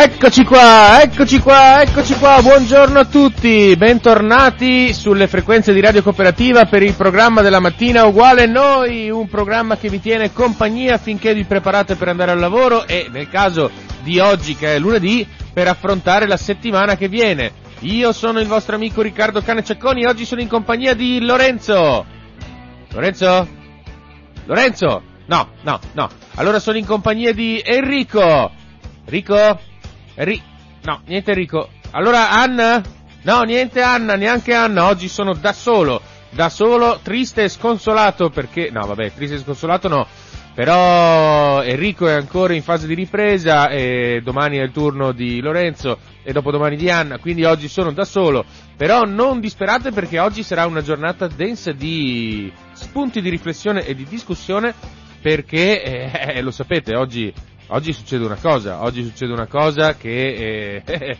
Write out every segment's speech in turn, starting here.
Eccoci qua, eccoci qua, eccoci qua, buongiorno a tutti, bentornati sulle frequenze di Radio Cooperativa per il programma della mattina uguale noi, un programma che vi tiene compagnia finché vi preparate per andare al lavoro e nel caso di oggi che è lunedì per affrontare la settimana che viene. Io sono il vostro amico Riccardo Cane Cecconi e oggi sono in compagnia di Lorenzo. Lorenzo? Lorenzo? No, no, no. Allora sono in compagnia di Enrico. Enrico? Enri... No, niente Enrico. Allora Anna? No, niente Anna, neanche Anna. Oggi sono da solo. Da solo, triste e sconsolato perché... No, vabbè, triste e sconsolato no. Però Enrico è ancora in fase di ripresa e domani è il turno di Lorenzo e dopodomani di Anna, quindi oggi sono da solo. Però non disperate perché oggi sarà una giornata densa di spunti di riflessione e di discussione perché, eh, lo sapete, oggi, oggi succede una cosa, oggi succede una cosa che eh,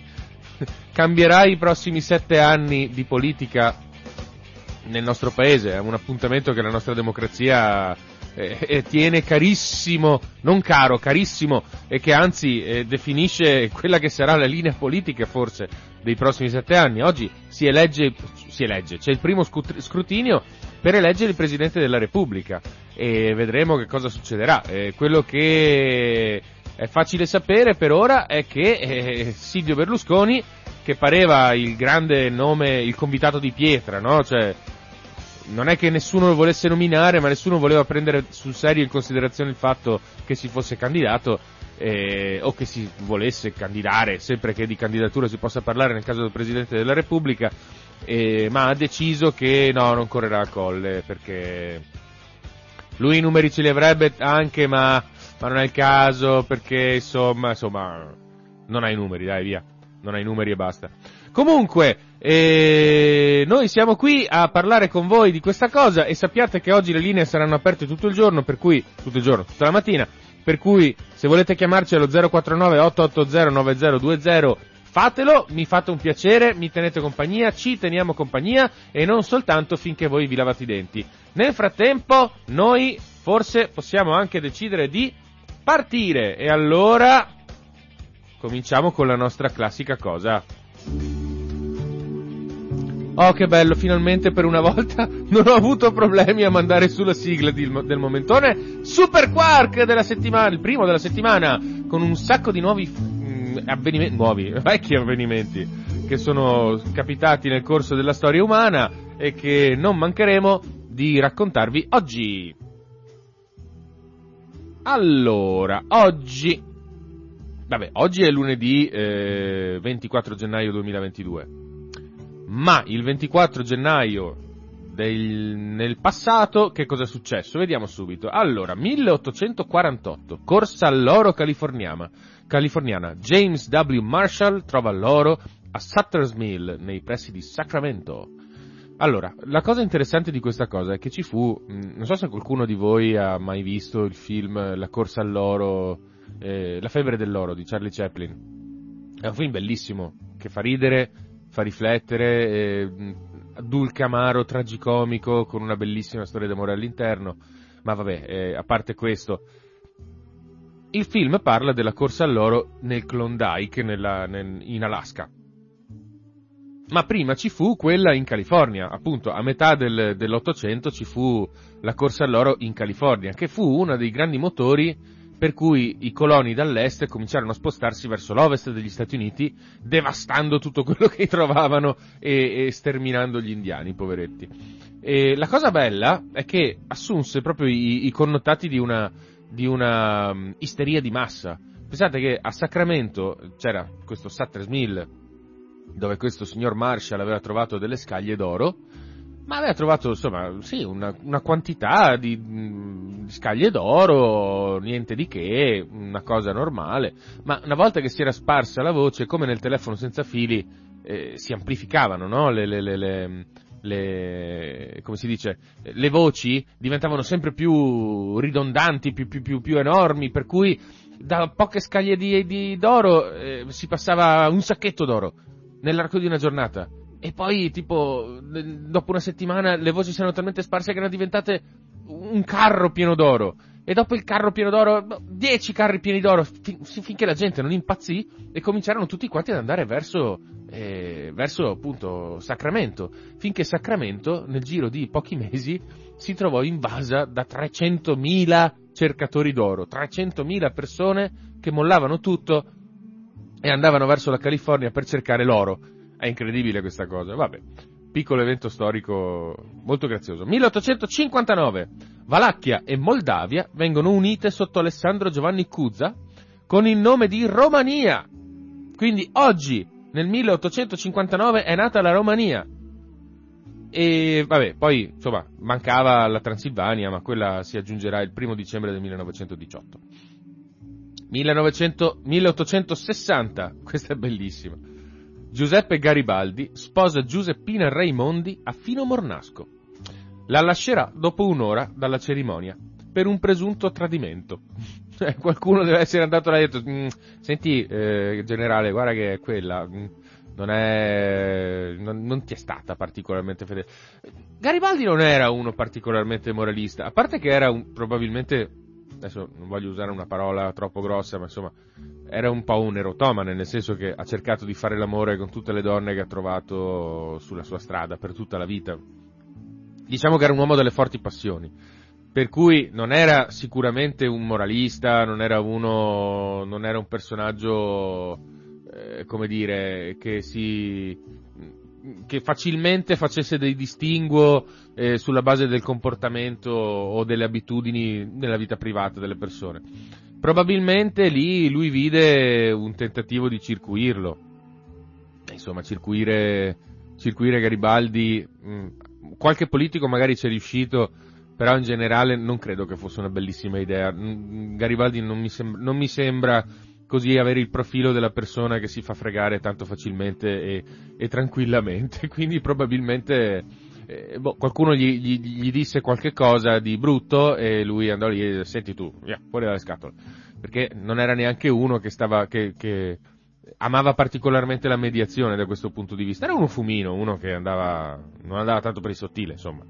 cambierà i prossimi sette anni di politica nel nostro paese, è un appuntamento che la nostra democrazia eh, eh, tiene carissimo, non caro, carissimo, e che anzi eh, definisce quella che sarà la linea politica forse dei prossimi sette anni. Oggi si elegge, si elegge, c'è il primo scrutinio per eleggere il Presidente della Repubblica e vedremo che cosa succederà. Eh, quello che è facile sapere per ora è che eh, Silvio Berlusconi, che pareva il grande nome, il convitato di pietra, no? Cioè, non è che nessuno lo volesse nominare, ma nessuno voleva prendere sul serio in considerazione il fatto che si fosse candidato eh, o che si volesse candidare, sempre che di candidatura si possa parlare nel caso del Presidente della Repubblica, eh, ma ha deciso che no, non correrà a colle perché lui i numeri ce li avrebbe anche, ma, ma non è il caso perché insomma, insomma, non ha i numeri, dai via, non ha i numeri e basta. Comunque, eh, noi siamo qui a parlare con voi di questa cosa e sappiate che oggi le linee saranno aperte tutto il giorno, per cui, tutto il giorno, tutta la mattina, per cui se volete chiamarci allo 049 880 9020 fatelo, mi fate un piacere, mi tenete compagnia, ci teniamo compagnia e non soltanto finché voi vi lavate i denti. Nel frattempo, noi forse possiamo anche decidere di partire e allora cominciamo con la nostra classica cosa. Oh, che bello, finalmente per una volta non ho avuto problemi a mandare sulla sigla di- del momentone. Super Quark della settimana, il primo della settimana, con un sacco di nuovi avvenimenti, nuovi, vecchi avvenimenti, che sono capitati nel corso della storia umana e che non mancheremo di raccontarvi oggi. Allora, oggi, vabbè, oggi è lunedì eh, 24 gennaio 2022 ma il 24 gennaio del, nel passato che cosa è successo? Vediamo subito. Allora, 1848, corsa all'oro californiana. californiana. James W. Marshall trova l'oro a Sutter's Mill, nei pressi di Sacramento. Allora, la cosa interessante di questa cosa è che ci fu, mh, non so se qualcuno di voi ha mai visto il film La corsa all'oro, eh, La febbre dell'oro di Charlie Chaplin. È un film bellissimo, che fa ridere, fa riflettere, eh, dulcamaro, tragicomico, con una bellissima storia d'amore all'interno, ma vabbè, eh, a parte questo, il film parla della corsa all'oro nel Klondike, nella, nel, in Alaska. Ma prima ci fu quella in California, appunto a metà del, dell'Ottocento ci fu la corsa all'oro in California, che fu uno dei grandi motori per cui i coloni dall'est cominciarono a spostarsi verso l'ovest degli Stati Uniti, devastando tutto quello che trovavano e, e sterminando gli indiani, poveretti. E la cosa bella è che assunse proprio i, i connotati di una, di una um, isteria di massa. Pensate che a Sacramento c'era questo Sutter's Mill, dove questo signor Marshall aveva trovato delle scaglie d'oro, ma aveva trovato insomma sì, una, una quantità di, mh, di scaglie d'oro, niente di che, una cosa normale, ma una volta che si era sparsa la voce, come nel telefono senza fili, eh, si amplificavano no? le, le, le, le come si dice, le voci diventavano sempre più ridondanti, più, più, più, più enormi, per cui da poche scaglie di, di, d'oro eh, si passava un sacchetto d'oro nell'arco di una giornata. E poi, tipo, dopo una settimana le voci si erano talmente sparse che erano diventate un carro pieno d'oro. E dopo il carro pieno d'oro, dieci carri pieni d'oro, fin, finché la gente non impazzì e cominciarono tutti quanti ad andare verso, eh, verso appunto Sacramento. Finché Sacramento, nel giro di pochi mesi, si trovò invasa da 300.000 cercatori d'oro. 300.000 persone che mollavano tutto e andavano verso la California per cercare l'oro. È incredibile questa cosa. Vabbè, piccolo evento storico molto grazioso. 1859. Valacchia e Moldavia vengono unite sotto Alessandro Giovanni Cuza con il nome di Romania. Quindi oggi, nel 1859, è nata la Romania. E vabbè, poi insomma, mancava la Transilvania, ma quella si aggiungerà il primo dicembre del 1918. 1900, 1860, questa è bellissima. Giuseppe Garibaldi sposa Giuseppina Raimondi a Fino Mornasco. La lascerà dopo un'ora dalla cerimonia per un presunto tradimento. Eh, qualcuno deve essere andato là e detto, "Mm, senti eh, generale, guarda che è quella, mm, non è, non, non ti è stata particolarmente fedele. Garibaldi non era uno particolarmente moralista, a parte che era un, probabilmente, adesso non voglio usare una parola troppo grossa, ma insomma, era un po' un erotomane, nel senso che ha cercato di fare l'amore con tutte le donne che ha trovato sulla sua strada per tutta la vita. Diciamo che era un uomo delle forti passioni. Per cui non era sicuramente un moralista, non era uno, non era un personaggio, eh, come dire, che si, che facilmente facesse dei distinguo eh, sulla base del comportamento o delle abitudini nella vita privata delle persone. Probabilmente lì lui vide un tentativo di circuirlo. Insomma, circuire, circuire Garibaldi, mh, qualche politico magari ci è riuscito, però in generale non credo che fosse una bellissima idea. Mm, Garibaldi non mi, sem- non mi sembra così avere il profilo della persona che si fa fregare tanto facilmente e, e tranquillamente, quindi probabilmente eh, boh, qualcuno gli, gli, gli, disse qualche cosa di brutto e lui andò lì e disse senti tu, via, fuori dalle scatole, perché non era neanche uno che stava, che, che amava particolarmente la mediazione da questo punto di vista, era uno fumino, uno che andava, non andava tanto per il sottile, insomma.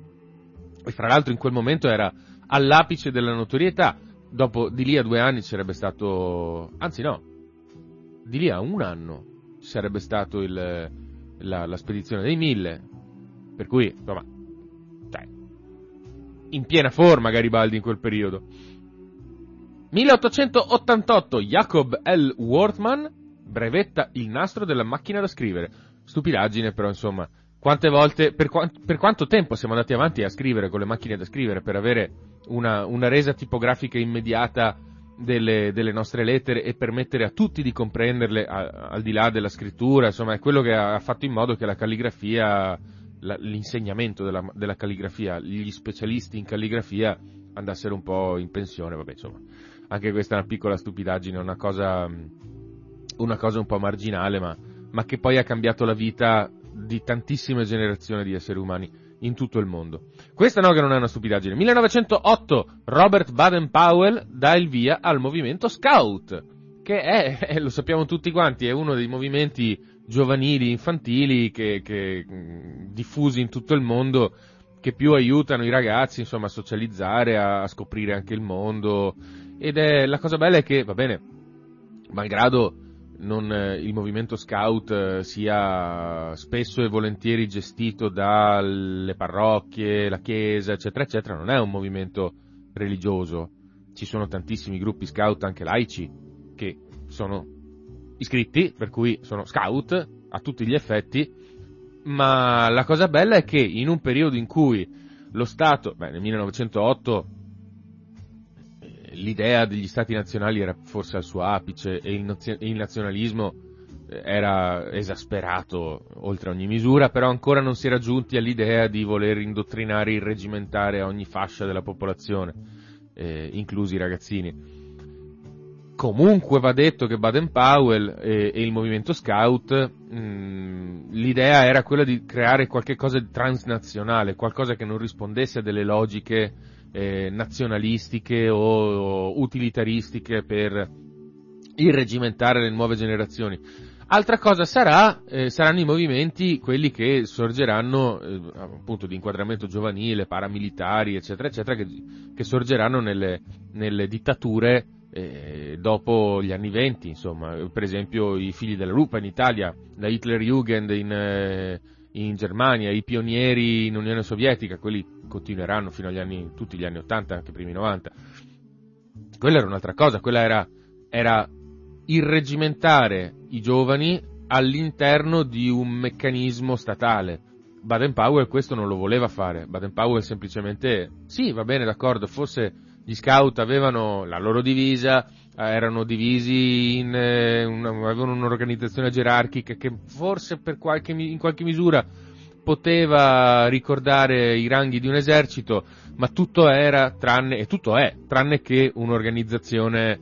E fra l'altro in quel momento era all'apice della notorietà, dopo di lì a due anni ci sarebbe stato, anzi no, di lì a un anno ci sarebbe stato il, la, la spedizione dei mille, per cui, insomma, cioè, in piena forma Garibaldi in quel periodo. 1888 Jacob L. Wortman brevetta il nastro della macchina da scrivere. Stupidaggine, però, insomma, quante volte, per, qua, per, quanto tempo siamo andati avanti a scrivere con le macchine da scrivere per avere una, una resa tipografica immediata delle, delle, nostre lettere e permettere a tutti di comprenderle a, al di là della scrittura, insomma, è quello che ha fatto in modo che la calligrafia, la, l'insegnamento della, della, calligrafia, gli specialisti in calligrafia andassero un po' in pensione, vabbè, insomma, anche questa è una piccola stupidaggine, una cosa, una cosa un po' marginale, ma, ma che poi ha cambiato la vita di tantissime generazioni di esseri umani in tutto il mondo. Questa no che non è una stupidaggine. 1908 Robert Baden-Powell dà il via al movimento Scout, che è, eh, lo sappiamo tutti quanti, è uno dei movimenti giovanili, infantili, che, che, diffusi in tutto il mondo, che più aiutano i ragazzi, insomma, a socializzare, a, a scoprire anche il mondo. Ed è, la cosa bella è che, va bene, malgrado non, eh, il movimento scout eh, sia spesso e volentieri gestito dalle parrocchie, la chiesa, eccetera, eccetera, non è un movimento religioso. Ci sono tantissimi gruppi scout anche laici che sono iscritti, per cui sono scout a tutti gli effetti, ma la cosa bella è che in un periodo in cui lo Stato, beh, nel 1908 l'idea degli stati nazionali era forse al suo apice e il, nazionalismo era esasperato oltre ogni misura, però ancora non si era giunti all'idea di voler indottrinare e irregimentare ogni fascia della popolazione, eh, inclusi i ragazzini. Comunque va detto che Baden-Powell e, e il movimento scout, mh, l'idea era quella di creare qualcosa di transnazionale, qualcosa che non rispondesse a delle logiche eh, nazionalistiche o, o utilitaristiche per irregimentare le nuove generazioni. Altra cosa sarà, eh, saranno i movimenti, quelli che sorgeranno, eh, appunto di inquadramento giovanile, paramilitari, eccetera, eccetera, che, che sorgeranno nelle, nelle dittature eh, dopo gli anni venti, insomma, per esempio i figli della lupa in Italia, la Hitlerjugend in, eh, in Germania, i pionieri in Unione Sovietica, quelli continueranno fino agli anni, tutti gli anni 80, anche primi 90. Quella era un'altra cosa, quella era, era irregimentare i giovani all'interno di un meccanismo statale. Baden-Powell questo non lo voleva fare, Baden-Powell semplicemente, sì, va bene, d'accordo, forse gli scout avevano la loro divisa, eh, erano divisi in, eh, una, avevano un'organizzazione gerarchica che forse per qualche, in qualche misura poteva ricordare i ranghi di un esercito, ma tutto era tranne, e tutto è, tranne che un'organizzazione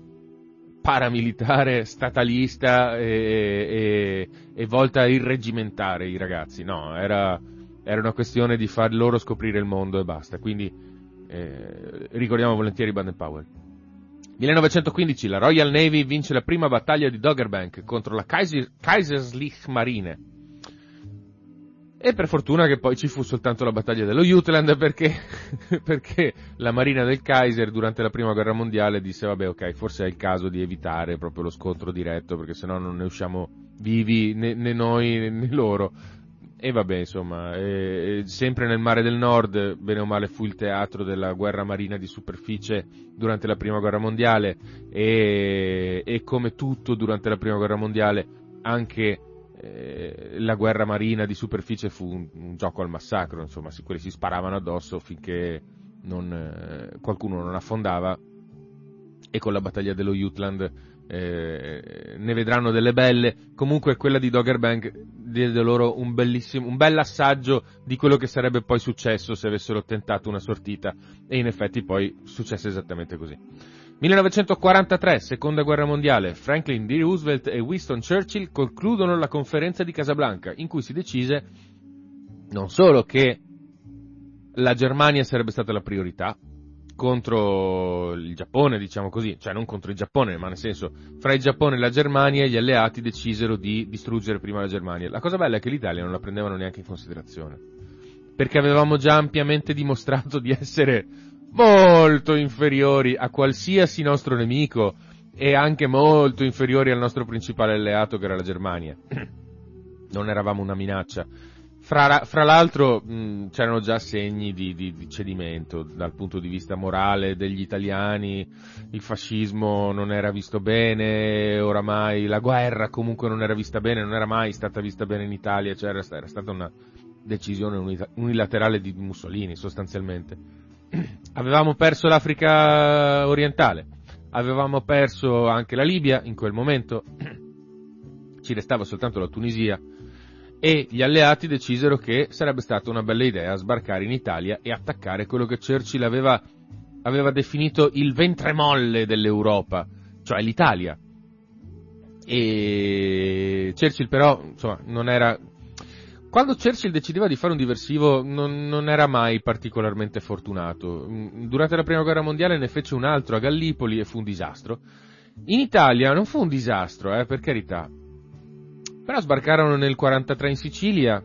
paramilitare, statalista e, e, e, volta a irregimentare i ragazzi. No, era, era una questione di far loro scoprire il mondo e basta. Quindi eh, ricordiamo volentieri Baden Powell. 1915 la Royal Navy vince la prima battaglia di Doggerbank contro la Kaiser, Kaiserlich Marine. E per fortuna che poi ci fu soltanto la battaglia dello Jutland perché, perché la marina del Kaiser durante la prima guerra mondiale disse vabbè ok forse è il caso di evitare proprio lo scontro diretto perché sennò non ne usciamo vivi né, né noi né loro. E vabbè, insomma, eh, sempre nel mare del nord, bene o male, fu il teatro della guerra marina di superficie durante la prima guerra mondiale e, e come tutto durante la prima guerra mondiale, anche eh, la guerra marina di superficie fu un, un, gioco al massacro, insomma, quelli si sparavano addosso finché non, eh, qualcuno non affondava e con la battaglia dello Jutland eh, ne vedranno delle belle. Comunque quella di Doggerbank diede loro un bellissimo, un bel assaggio di quello che sarebbe poi successo se avessero tentato una sortita e in effetti poi successe esattamente così. 1943, seconda guerra mondiale, Franklin D. Roosevelt e Winston Churchill concludono la conferenza di Casablanca in cui si decise non solo che la Germania sarebbe stata la priorità, contro il Giappone, diciamo così, cioè non contro il Giappone, ma nel senso, fra il Giappone e la Germania gli alleati decisero di distruggere prima la Germania. La cosa bella è che l'Italia non la prendevano neanche in considerazione, perché avevamo già ampiamente dimostrato di essere molto inferiori a qualsiasi nostro nemico e anche molto inferiori al nostro principale alleato che era la Germania. Non eravamo una minaccia. Fra, fra l'altro mh, c'erano già segni di, di, di, cedimento dal punto di vista morale degli italiani, il fascismo non era visto bene, oramai la guerra comunque non era vista bene, non era mai stata vista bene in Italia, cioè era, era stata una decisione unilaterale di Mussolini sostanzialmente. Avevamo perso l'Africa orientale, avevamo perso anche la Libia in quel momento, ci restava soltanto la Tunisia, e gli alleati decisero che sarebbe stata una bella idea sbarcare in Italia e attaccare quello che Churchill aveva, aveva definito il ventre molle dell'Europa, cioè l'Italia. E Churchill però, insomma, non era... Quando Churchill decideva di fare un diversivo non, non era mai particolarmente fortunato. Durante la prima guerra mondiale ne fece un altro a Gallipoli e fu un disastro. In Italia non fu un disastro, eh, per carità, però sbarcarono nel 43 in Sicilia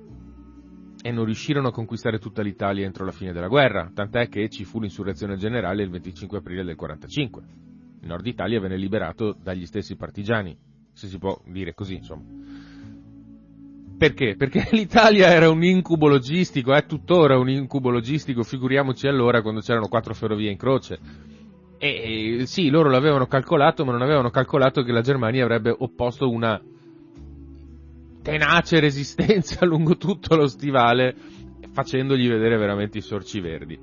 e non riuscirono a conquistare tutta l'Italia entro la fine della guerra, tant'è che ci fu l'insurrezione generale il 25 aprile del 45. Il nord Italia venne liberato dagli stessi partigiani, se si può dire così, insomma. Perché? Perché l'Italia era un incubo logistico, è tuttora un incubo logistico, figuriamoci allora quando c'erano quattro ferrovie in croce. E sì, loro l'avevano calcolato, ma non avevano calcolato che la Germania avrebbe opposto una tenace resistenza lungo tutto lo stivale, facendogli vedere veramente i sorci verdi.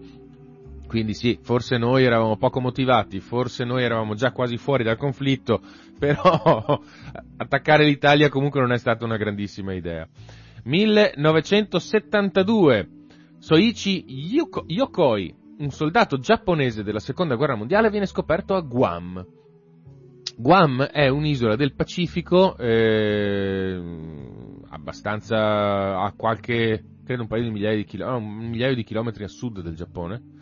Quindi sì, forse noi eravamo poco motivati, forse noi eravamo già quasi fuori dal conflitto, però attaccare l'Italia comunque non è stata una grandissima idea. 1972, Soichi Yoko- Yokoi, un soldato giapponese della seconda guerra mondiale, viene scoperto a Guam. Guam è un'isola del Pacifico, eh, abbastanza a qualche, credo un paio di migliaia di, chilo- no, un migliaio di chilometri a sud del Giappone,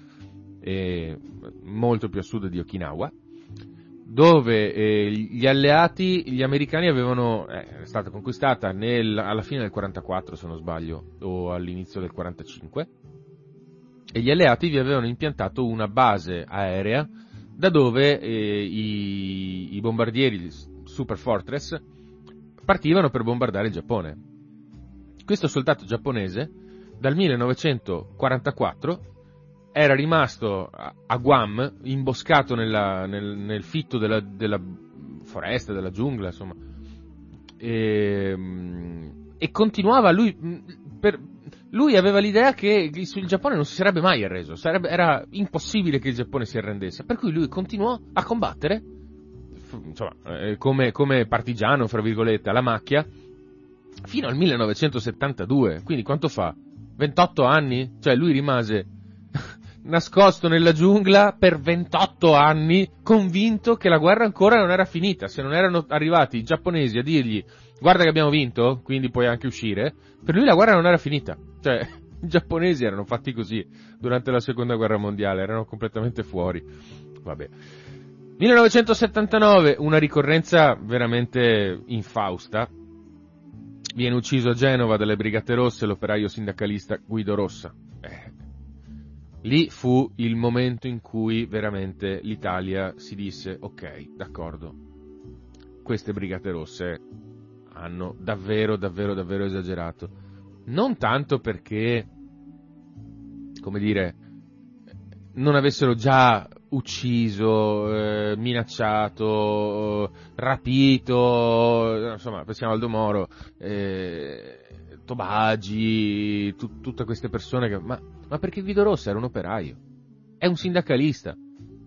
eh, molto più a sud di Okinawa, dove eh, gli alleati, gli americani avevano, eh, è stata conquistata nel, alla fine del 44 se non sbaglio, o all'inizio del 45, e gli alleati vi avevano impiantato una base aerea da dove eh, i, i bombardieri, Super Fortress, partivano per bombardare il Giappone. Questo soldato giapponese, dal 1944, era rimasto a, Guam, imboscato nella- nel, nel fitto della, della foresta, della giungla, insomma, e, mm, e continuava lui, mm, per, lui aveva l'idea che il, Giappone non si sarebbe mai arreso, sarebbe- era impossibile che il Giappone si arrendesse, per cui lui continuò a combattere, insomma, eh, come, come partigiano, fra virgolette, alla macchia, fino al 1972, quindi quanto fa? 28 anni? Cioè lui rimase nascosto nella giungla per 28 anni, convinto che la guerra ancora non era finita. Se non erano arrivati i giapponesi a dirgli guarda che abbiamo vinto, quindi puoi anche uscire, per lui la guerra non era finita. Cioè, i giapponesi erano fatti così durante la seconda guerra mondiale, erano completamente fuori. Vabbè. 1979, una ricorrenza veramente infausta. Viene ucciso a Genova dalle Brigate Rosse l'operaio sindacalista Guido Rossa. Eh, Lì fu il momento in cui veramente l'Italia si disse ok, d'accordo, queste Brigate Rosse hanno davvero, davvero, davvero esagerato. Non tanto perché, come dire, non avessero già ucciso, eh, minacciato, rapito, insomma, pensiamo al Domoro, eh, Tobagi, tu- tutte queste persone che... Ma, ma perché Guido Rossa era un operaio, è un sindacalista.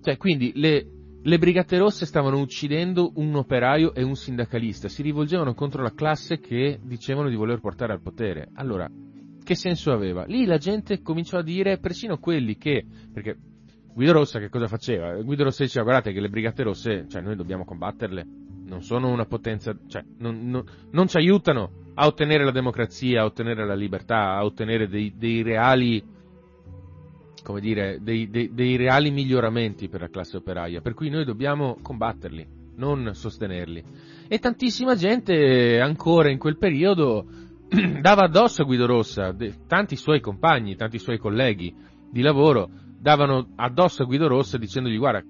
Cioè, quindi le, le Brigate Rosse stavano uccidendo un operaio e un sindacalista, si rivolgevano contro la classe che dicevano di voler portare al potere. Allora, che senso aveva? Lì la gente cominciò a dire, persino quelli che, perché Guido Rossa che cosa faceva? Guido Rossa diceva guardate che le Brigate Rosse, cioè noi dobbiamo combatterle, non sono una potenza, cioè non, non- non ci aiutano a ottenere la democrazia, a ottenere la libertà, a ottenere dei, dei reali, come dire, dei, dei- dei reali miglioramenti per la classe operaia, per cui noi dobbiamo combatterli, non sostenerli. E tantissima gente ancora in quel periodo dava addosso a Guido Rossa, tanti suoi compagni, tanti suoi colleghi di lavoro davano addosso a Guido Rossa dicendogli guarda,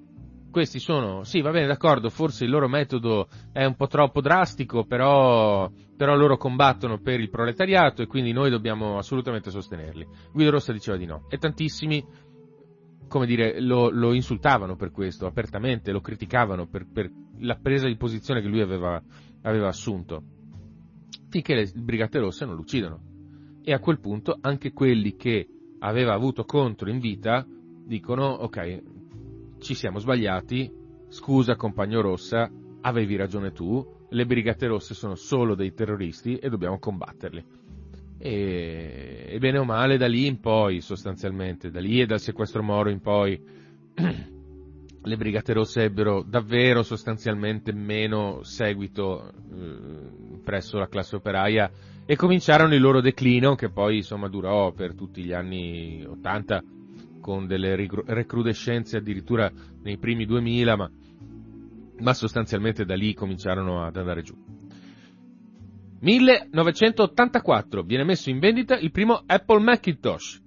questi sono, sì va bene d'accordo, forse il loro metodo è un po' troppo drastico, però, però loro combattono per il proletariato e quindi noi dobbiamo assolutamente sostenerli. Guido Rossa diceva di no e tantissimi, come dire, lo, lo insultavano per questo, apertamente, lo criticavano per, per la presa di posizione che lui aveva, aveva assunto, finché le Brigate Rosse non lo uccidono. E a quel punto anche quelli che aveva avuto contro in vita dicono ok, ci siamo sbagliati, scusa compagno Rossa, avevi ragione tu, le Brigate Rosse sono solo dei terroristi e dobbiamo combatterli. E, e bene o male da lì in poi, sostanzialmente, da lì e dal sequestro Moro in poi, le Brigate Rosse ebbero davvero sostanzialmente meno seguito eh, presso la classe operaia e cominciarono il loro declino che poi insomma durò per tutti gli anni 80 con delle recrudescenze addirittura nei primi 2000 ma, ma sostanzialmente da lì cominciarono ad andare giù 1984 viene messo in vendita il primo Apple Macintosh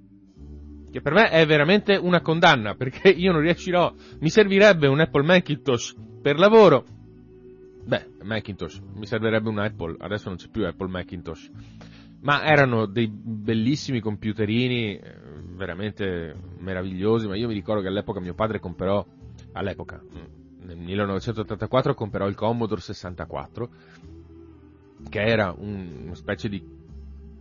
che per me è veramente una condanna perché io non riuscirò mi servirebbe un Apple Macintosh per lavoro Beh, Macintosh, mi servirebbe un Apple, adesso non c'è più Apple Macintosh. Ma erano dei bellissimi computerini, eh, veramente meravigliosi, ma io mi ricordo che all'epoca mio padre comprò, all'epoca, mm, nel 1984 comprò il Commodore 64, che era un- una specie di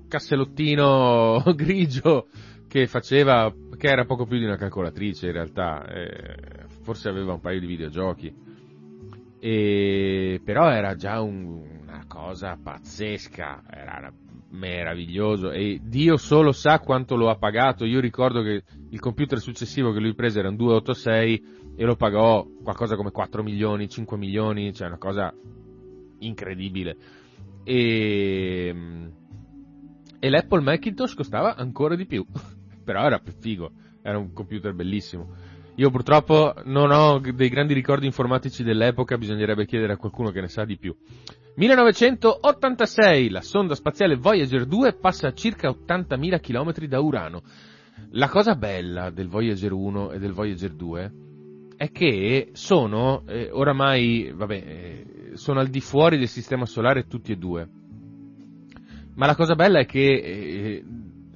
casselottino grigio che faceva, che era poco più di una calcolatrice in realtà, eh, forse aveva un paio di videogiochi, e, però era già un- una cosa pazzesca, era meraviglioso. E Dio solo sa quanto lo ha pagato, io ricordo che il computer successivo che lui prese era un 286 e lo pagò qualcosa come 4 milioni, 5 milioni, cioè una cosa incredibile. E, e l'Apple Macintosh costava ancora di più, però era più figo, era un computer bellissimo. Io purtroppo non ho dei grandi ricordi informatici dell'epoca, bisognerebbe chiedere a qualcuno che ne sa di più. 1986, la sonda spaziale Voyager 2 passa a circa 80.000 km da Urano. La cosa bella del Voyager 1 e del Voyager 2 è che sono eh, oramai, vabbè, eh, sono al di fuori del sistema solare tutti e due. Ma la cosa bella è che eh,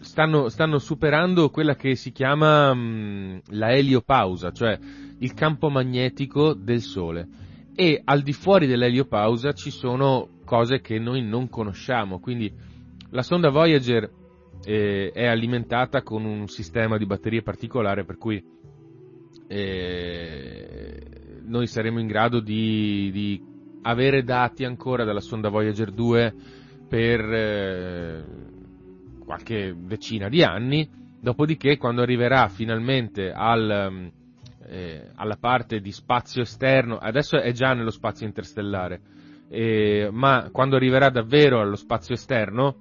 stanno, stanno superando quella che si chiama mh, la eliopausa, cioè il campo magnetico del Sole. E al di fuori dell'eliopausa ci sono cose che noi non conosciamo, quindi la sonda Voyager eh, è alimentata con un sistema di batterie particolare per cui noi saremo in grado di, di avere dati ancora dalla sonda Voyager 2 per eh, qualche decina di anni, dopodiché quando arriverà finalmente al, mm, eh, alla parte di spazio esterno, adesso è già nello spazio interstellare, ma quando arriverà davvero allo spazio esterno,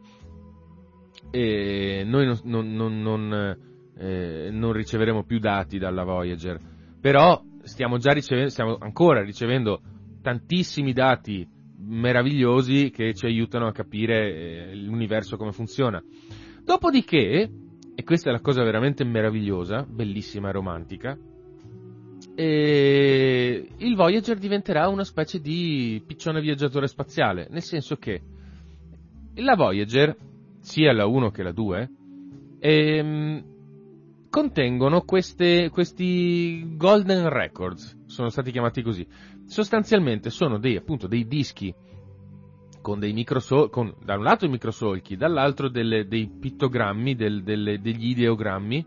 noi non, non- non- non, eh, non riceveremo più dati dalla Voyager, però stiamo già ricevendo, stiamo ancora ricevendo tantissimi dati meravigliosi che ci aiutano a capire eh, l'universo come funziona. Dopodiché, e questa è la cosa veramente meravigliosa, bellissima e romantica, e il Voyager diventerà una specie di piccione viaggiatore spaziale, nel senso che la Voyager, sia la 1 che la 2, ehm, contengono queste, questi golden records, sono stati chiamati così. Sostanzialmente sono dei, appunto, dei dischi con dei microsol- con, da un lato i microsolchi, dall'altro delle- dei pittogrammi, del- delle- degli ideogrammi,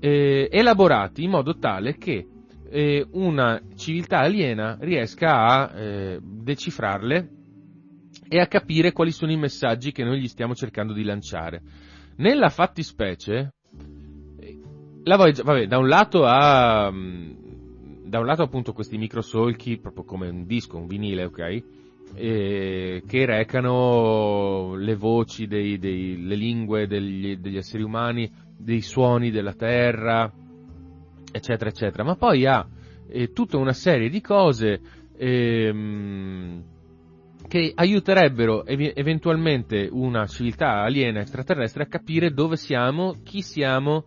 eh, elaborati in modo tale che eh, una civiltà aliena riesca a eh, decifrarle e a capire quali sono i messaggi che noi gli stiamo cercando di lanciare. Nella fattispecie, la Voyager, vabbè, da un lato ha, mh, da un lato appunto questi microsolchi, proprio come un disco, un vinile, ok? eh, che recano le voci, dei, dei- le lingue degli, degli esseri umani, dei suoni della terra, eccetera, eccetera. Ma poi ha eh, tutta una serie di cose ehm, che aiuterebbero evi- eventualmente una civiltà aliena extraterrestre a capire dove siamo, chi siamo,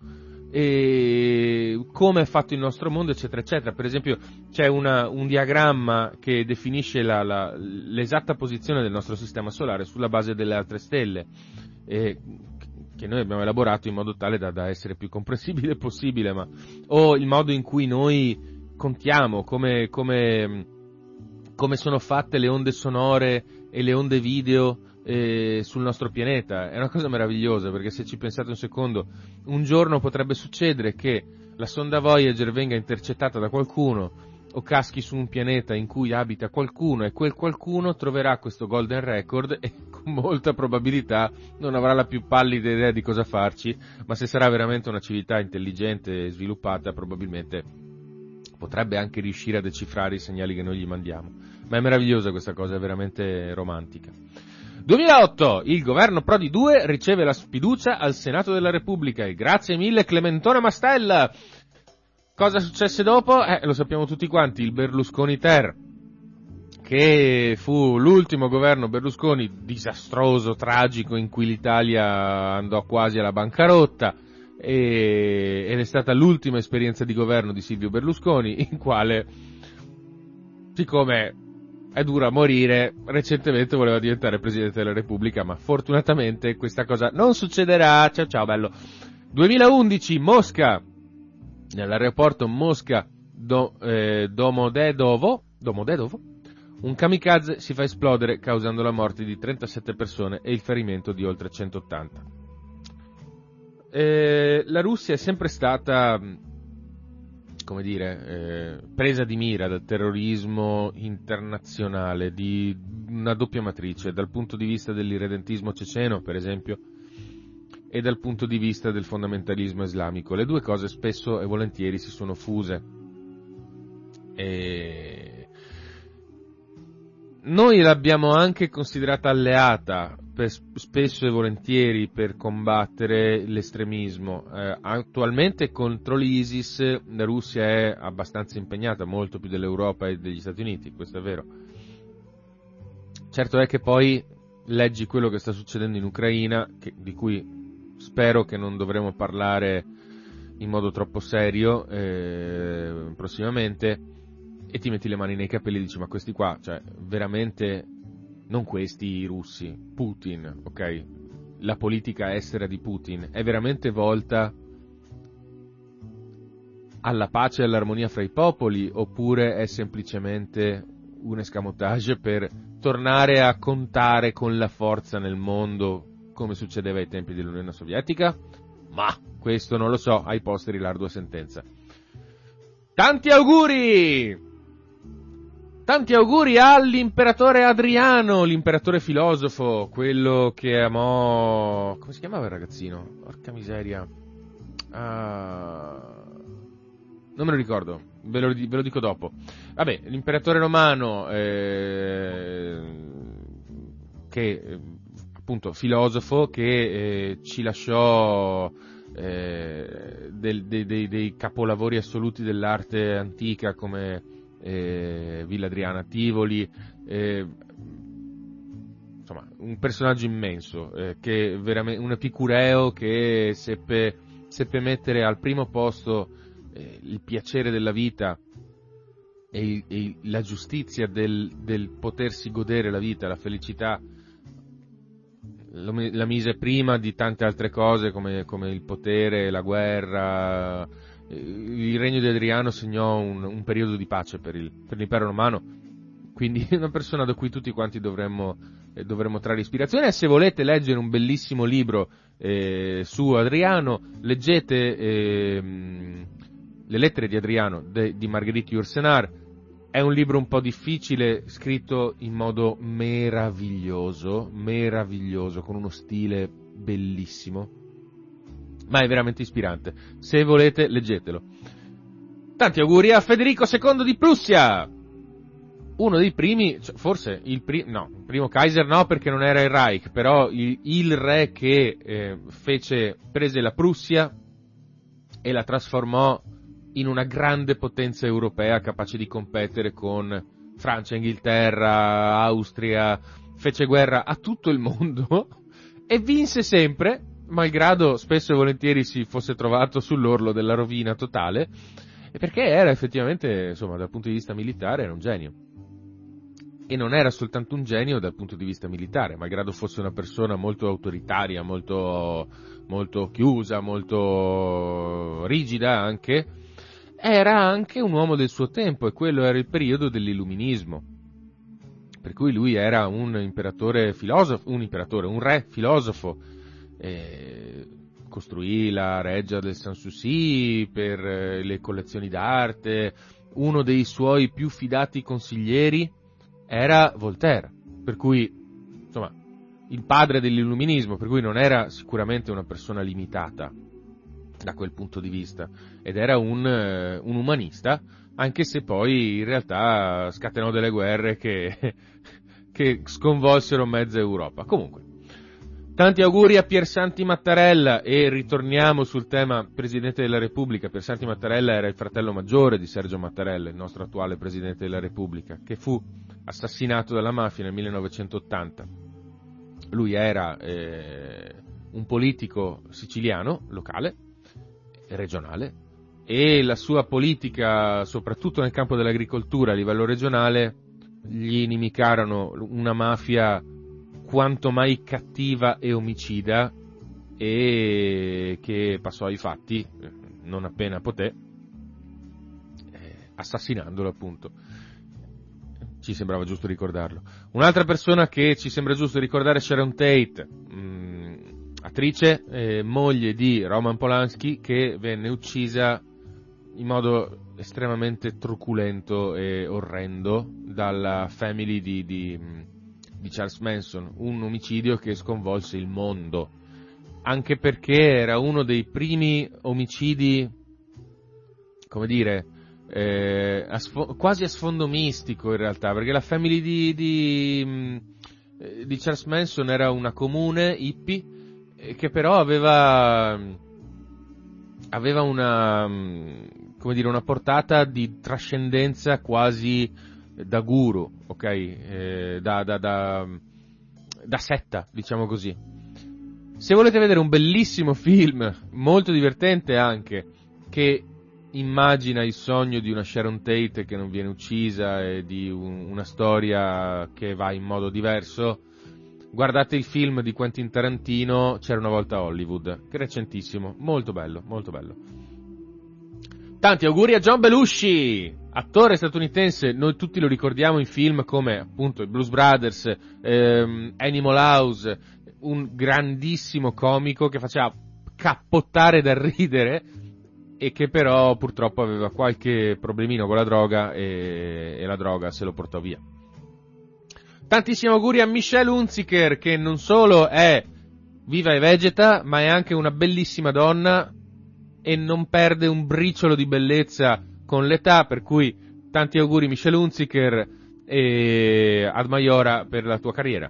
e come è fatto il nostro mondo, eccetera, eccetera. Per esempio, c'è una- un diagramma che definisce la- la- l'esatta posizione del nostro sistema solare sulla base delle altre stelle, eh, che noi abbiamo elaborato in modo tale da, da essere più comprensibile possibile, ma, o il modo in cui noi contiamo, come, come, come sono fatte le onde sonore e le onde video eh, sul nostro pianeta. È una cosa meravigliosa perché se ci pensate un secondo, un giorno potrebbe succedere che la sonda Voyager venga intercettata da qualcuno o caschi su un pianeta in cui abita qualcuno e quel qualcuno troverà questo golden record e con molta probabilità non avrà la più pallida idea di cosa farci, ma se sarà veramente una civiltà intelligente e sviluppata probabilmente potrebbe anche riuscire a decifrare i segnali che noi gli mandiamo. Ma è meravigliosa questa cosa, è veramente romantica. 2008, il governo Prodi 2 riceve la sfiducia al Senato della Repubblica e grazie mille Clementone Mastella. Cosa successe dopo? Eh, lo sappiamo tutti quanti, il Berlusconi Ter, che fu l'ultimo governo Berlusconi disastroso, tragico, in cui l'Italia andò quasi alla bancarotta, e- ed è stata l'ultima esperienza di governo di Silvio Berlusconi, in quale, siccome è dura morire, recentemente voleva diventare Presidente della Repubblica, ma fortunatamente questa cosa non succederà. Ciao ciao bello. 2011, Mosca, nell'aeroporto Mosca Do, eh, Domodedovo, Domodedovo, un kamikaze si fa esplodere causando la morte di 37 persone e il ferimento di oltre 180. eh, la Russia è sempre stata, come dire, eh, presa di mira dal terrorismo internazionale di una doppia matrice, dal punto di vista dell'irredentismo ceceno, per esempio, e dal punto di vista del fondamentalismo islamico. Le due cose spesso e volentieri si sono fuse. E... Noi l'abbiamo anche considerata alleata per- spesso e volentieri per combattere l'estremismo. Eh, attualmente contro l'ISIS la Russia è abbastanza impegnata, molto più dell'Europa e degli Stati Uniti, questo è vero. Certo è che poi leggi quello che sta succedendo in Ucraina, che- di cui spero che non dovremo parlare in modo troppo serio eh, prossimamente e ti metti le mani nei capelli e dici ma questi qua, cioè veramente non questi i russi, Putin, ok? La politica estera di Putin è veramente volta alla pace e all'armonia fra i popoli oppure è semplicemente un escamotage per tornare a contare con la forza nel mondo come succedeva ai tempi dell'Unione Sovietica? Ma questo non lo so, ai posteri l'ardua sentenza. Tanti auguri! Tanti auguri all'imperatore Adriano, l'imperatore filosofo, quello che amò... come si chiamava il ragazzino? Porca miseria. Ah... Non me lo ricordo, ve lo, ve lo dico dopo. Vabbè, l'imperatore romano, eh, che appunto filosofo, che eh, ci lasciò eh, dei, dei- dei capolavori assoluti dell'arte antica come eh, Villa Adriana Tivoli, eh, insomma, un personaggio immenso, eh, che veramente, un epicureo che seppe, seppe mettere al primo posto eh, il piacere della vita e, e la giustizia del, del potersi godere la vita, la felicità, la mise prima di tante altre cose come, come il potere, la guerra. Eh, Il regno di Adriano segnò un, un periodo di pace per, il- per l'impero romano, quindi una persona da cui tutti quanti dovremmo, eh, dovremmo trarre ispirazione. E se volete leggere un bellissimo libro eh, su Adriano, leggete ehm, Le lettere di Adriano de- di Marguerite Yourcenar. È un libro un po' difficile, scritto in modo meraviglioso, meraviglioso, con uno stile bellissimo, ma è veramente ispirante. Se volete, leggetelo. Tanti auguri a Federico II di Prussia! Uno dei primi, cioè, forse il primo, no, il primo Kaiser no perché non era il Reich, però il, il re che eh, fece, prese la Prussia e la trasformò in una grande potenza europea capace di competere con Francia, Inghilterra, Austria, fece guerra a tutto il mondo e vinse sempre, malgrado spesso e volentieri si fosse trovato sull'orlo della rovina totale, perché era effettivamente, insomma, dal punto di vista militare, era un genio. E non era soltanto un genio dal punto di vista militare, malgrado fosse una persona molto autoritaria, molto, molto chiusa, molto rigida anche, era anche un uomo del suo tempo e quello era il periodo dell'illuminismo. Per cui lui era un imperatore filosofo, un imperatore, un re filosofo, eh, costruì la reggia del Sanssouci per le collezioni d'arte, uno dei suoi più fidati consiglieri era Voltaire, per cui, insomma, il padre dell'illuminismo, per cui non era sicuramente una persona limitata da quel punto di vista, ed era un, eh, un umanista, anche se poi in realtà scatenò delle guerre che, che sconvolsero mezza Europa. Comunque, tanti auguri a Piersanti Mattarella e ritorniamo sul tema Presidente della Repubblica. Piersanti Mattarella era il fratello maggiore di Sergio Mattarella, il nostro attuale Presidente della Repubblica, che fu assassinato dalla mafia nel 1980. Lui era eh, un politico siciliano, locale, regionale, e la sua politica, soprattutto nel campo dell'agricoltura a livello regionale, gli inimicarono una mafia quanto mai cattiva e omicida e che passò ai fatti eh, non appena poté, eh, assassinandolo appunto. Ci sembrava giusto ricordarlo. Un'altra persona che ci sembra giusto ricordare è Sharon Tate, mm, un'attrice, eh, moglie di Roman Polanski, che venne uccisa in modo estremamente truculento e orrendo dalla family di, di, di Charles Manson, un omicidio che sconvolse il mondo, anche perché era uno dei primi omicidi, come dire, eh, a sfo- quasi a sfondo mistico in realtà, perché la family di, di, mh, eh, di Charles Manson era una comune hippie eh, che però aveva, aveva una, mh, come dire, una portata di trascendenza quasi da guru, ok? Eh, da, da, da, da setta, diciamo così. Se volete vedere un bellissimo film, molto divertente anche, che immagina il sogno di una Sharon Tate che non viene uccisa e di un- una storia che va in modo diverso, guardate il film di Quentin Tarantino, C'era una volta Hollywood, che è recentissimo, molto bello, molto bello. Tanti auguri a John Belushi, attore statunitense, noi tutti lo ricordiamo in film come appunto i Blues Brothers, ehm, Animal House, un grandissimo comico che faceva cappottare da ridere e che però purtroppo aveva qualche problemino con la droga e, e la droga se lo portò via. Tantissimi auguri a Michelle Hunziker che non solo è viva e vegeta, ma è anche una bellissima donna e non perde un briciolo di bellezza con l'età, per cui tanti auguri Michelle Hunziker e ad Maiora per la tua carriera.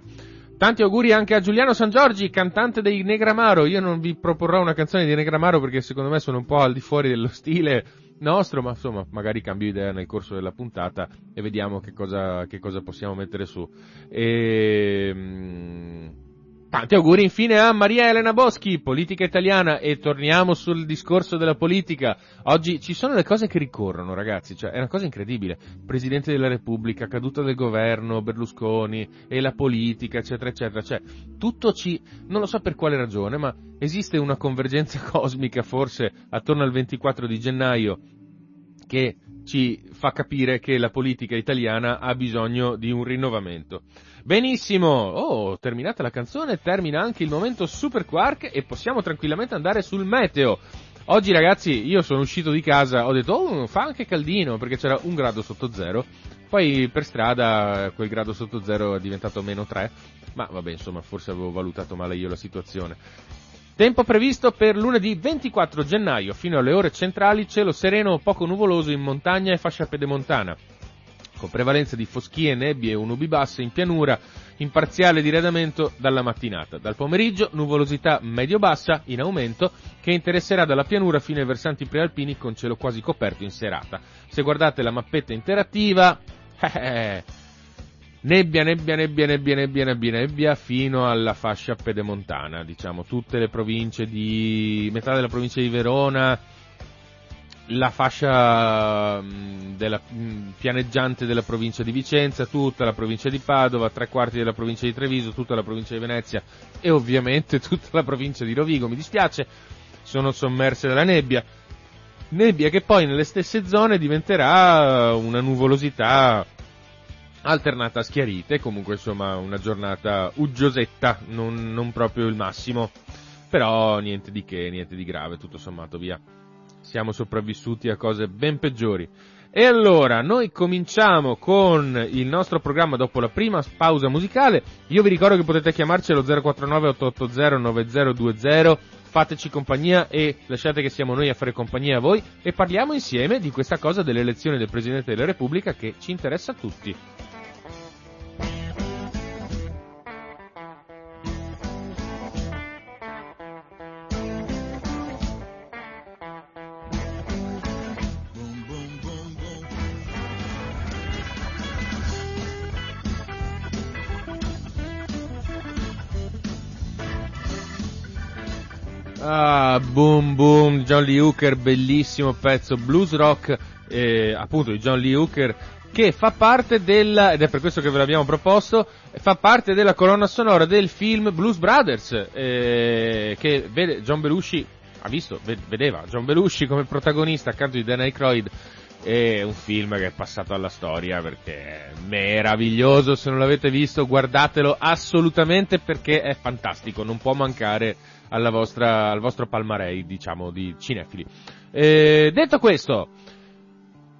Tanti auguri anche a Giuliano San Giorgi, cantante dei Negramaro. Io non vi proporrò una canzone di Negramaro perché secondo me sono un po' al di fuori dello stile nostro, ma insomma, magari cambio idea nel corso della puntata e vediamo che cosa, che cosa possiamo mettere su. E, mm, tanti auguri infine a Maria Elena Boschi, politica italiana, e torniamo sul discorso della politica. Oggi ci sono le cose che ricorrono, ragazzi, cioè è una cosa incredibile. Presidente della Repubblica, caduta del governo, Berlusconi, e la politica, eccetera, eccetera. Cioè, tutto ci, non lo so per quale ragione, ma esiste una convergenza cosmica forse attorno al 24 di gennaio che ci fa capire che la politica italiana ha bisogno di un rinnovamento. Benissimo, oh, terminata la canzone, termina anche il momento Super Quark e possiamo tranquillamente andare sul meteo. Oggi ragazzi, io sono uscito di casa, ho detto, oh, fa anche caldino, perché c'era un grado sotto zero, poi per strada quel grado sotto zero è diventato meno 3, ma vabbè, insomma, forse avevo valutato male io la situazione. Tempo previsto per lunedì 24 gennaio fino alle ore centrali, cielo sereno poco nuvoloso in montagna e fascia pedemontana, con prevalenza di foschie, nebbie e nubi basse in pianura, in parziale diradamento dalla mattinata. Dal pomeriggio nuvolosità medio-bassa in aumento che interesserà dalla pianura fino ai versanti prealpini con cielo quasi coperto in serata. Se guardate la mappetta interattiva, eh, Nebbia, nebbia, nebbia, nebbia, nebbia, nebbia, nebbia, fino alla fascia pedemontana, diciamo, tutte le province di, metà della provincia di Verona, la fascia mh, della, mh, pianeggiante della provincia di Vicenza, tutta la provincia di Padova, tre quarti della provincia di Treviso, tutta la provincia di Venezia e ovviamente tutta la provincia di Rovigo, mi dispiace, sono sommerse dalla nebbia. Nebbia che poi nelle stesse zone diventerà una nuvolosità alternata a schiarite, comunque insomma una giornata uggiosetta, non, non proprio il massimo, però niente di che, niente di grave, tutto sommato via. Siamo sopravvissuti a cose ben peggiori. E allora, noi cominciamo con il nostro programma dopo la prima pausa musicale. Io vi ricordo che potete chiamarci allo 049 880 9020, fateci compagnia e lasciate che siamo noi a fare compagnia a voi e parliamo insieme di questa cosa delle elezioni del Presidente della Repubblica che ci interessa a tutti. Ah, boom boom, John Lee Hooker, bellissimo pezzo blues rock, eh, appunto di John Lee Hooker, che fa parte della, ed è per questo che ve l'abbiamo proposto, fa parte della colonna sonora del film Blues Brothers, eh, che vede John Belushi, ha visto, ve- vedeva John Belushi come protagonista accanto di Dan Aykroyd, è un film che è passato alla storia perché è meraviglioso, se non l'avete visto guardatelo assolutamente perché è fantastico, non può mancare vostra, al vostro palmarei, diciamo, di cinefili. Eh, detto questo,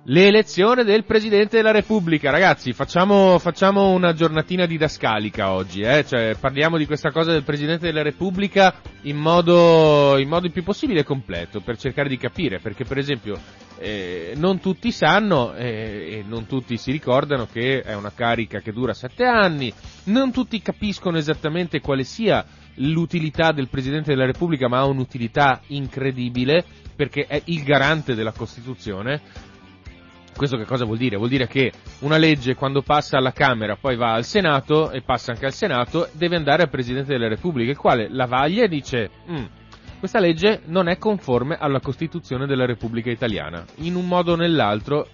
l'elezione del Presidente della Repubblica, ragazzi, facciamo, facciamo una giornatina didascalica oggi, eh? cioè, parliamo di questa cosa del Presidente della Repubblica in modo, in modo il più possibile completo, per cercare di capire, perché per esempio eh, non tutti sanno eh, e non tutti si ricordano che è una carica che dura sette anni, non tutti capiscono esattamente quale sia l'utilità del Presidente della Repubblica, ma ha un'utilità incredibile perché è il garante della Costituzione. Questo che cosa vuol dire? Vuol dire che una legge quando passa alla Camera poi va al Senato e passa anche al Senato deve andare al Presidente della Repubblica, il quale la vaglia e dice "Mm, questa legge non è conforme alla Costituzione della Repubblica Italiana. In un modo o nell'altro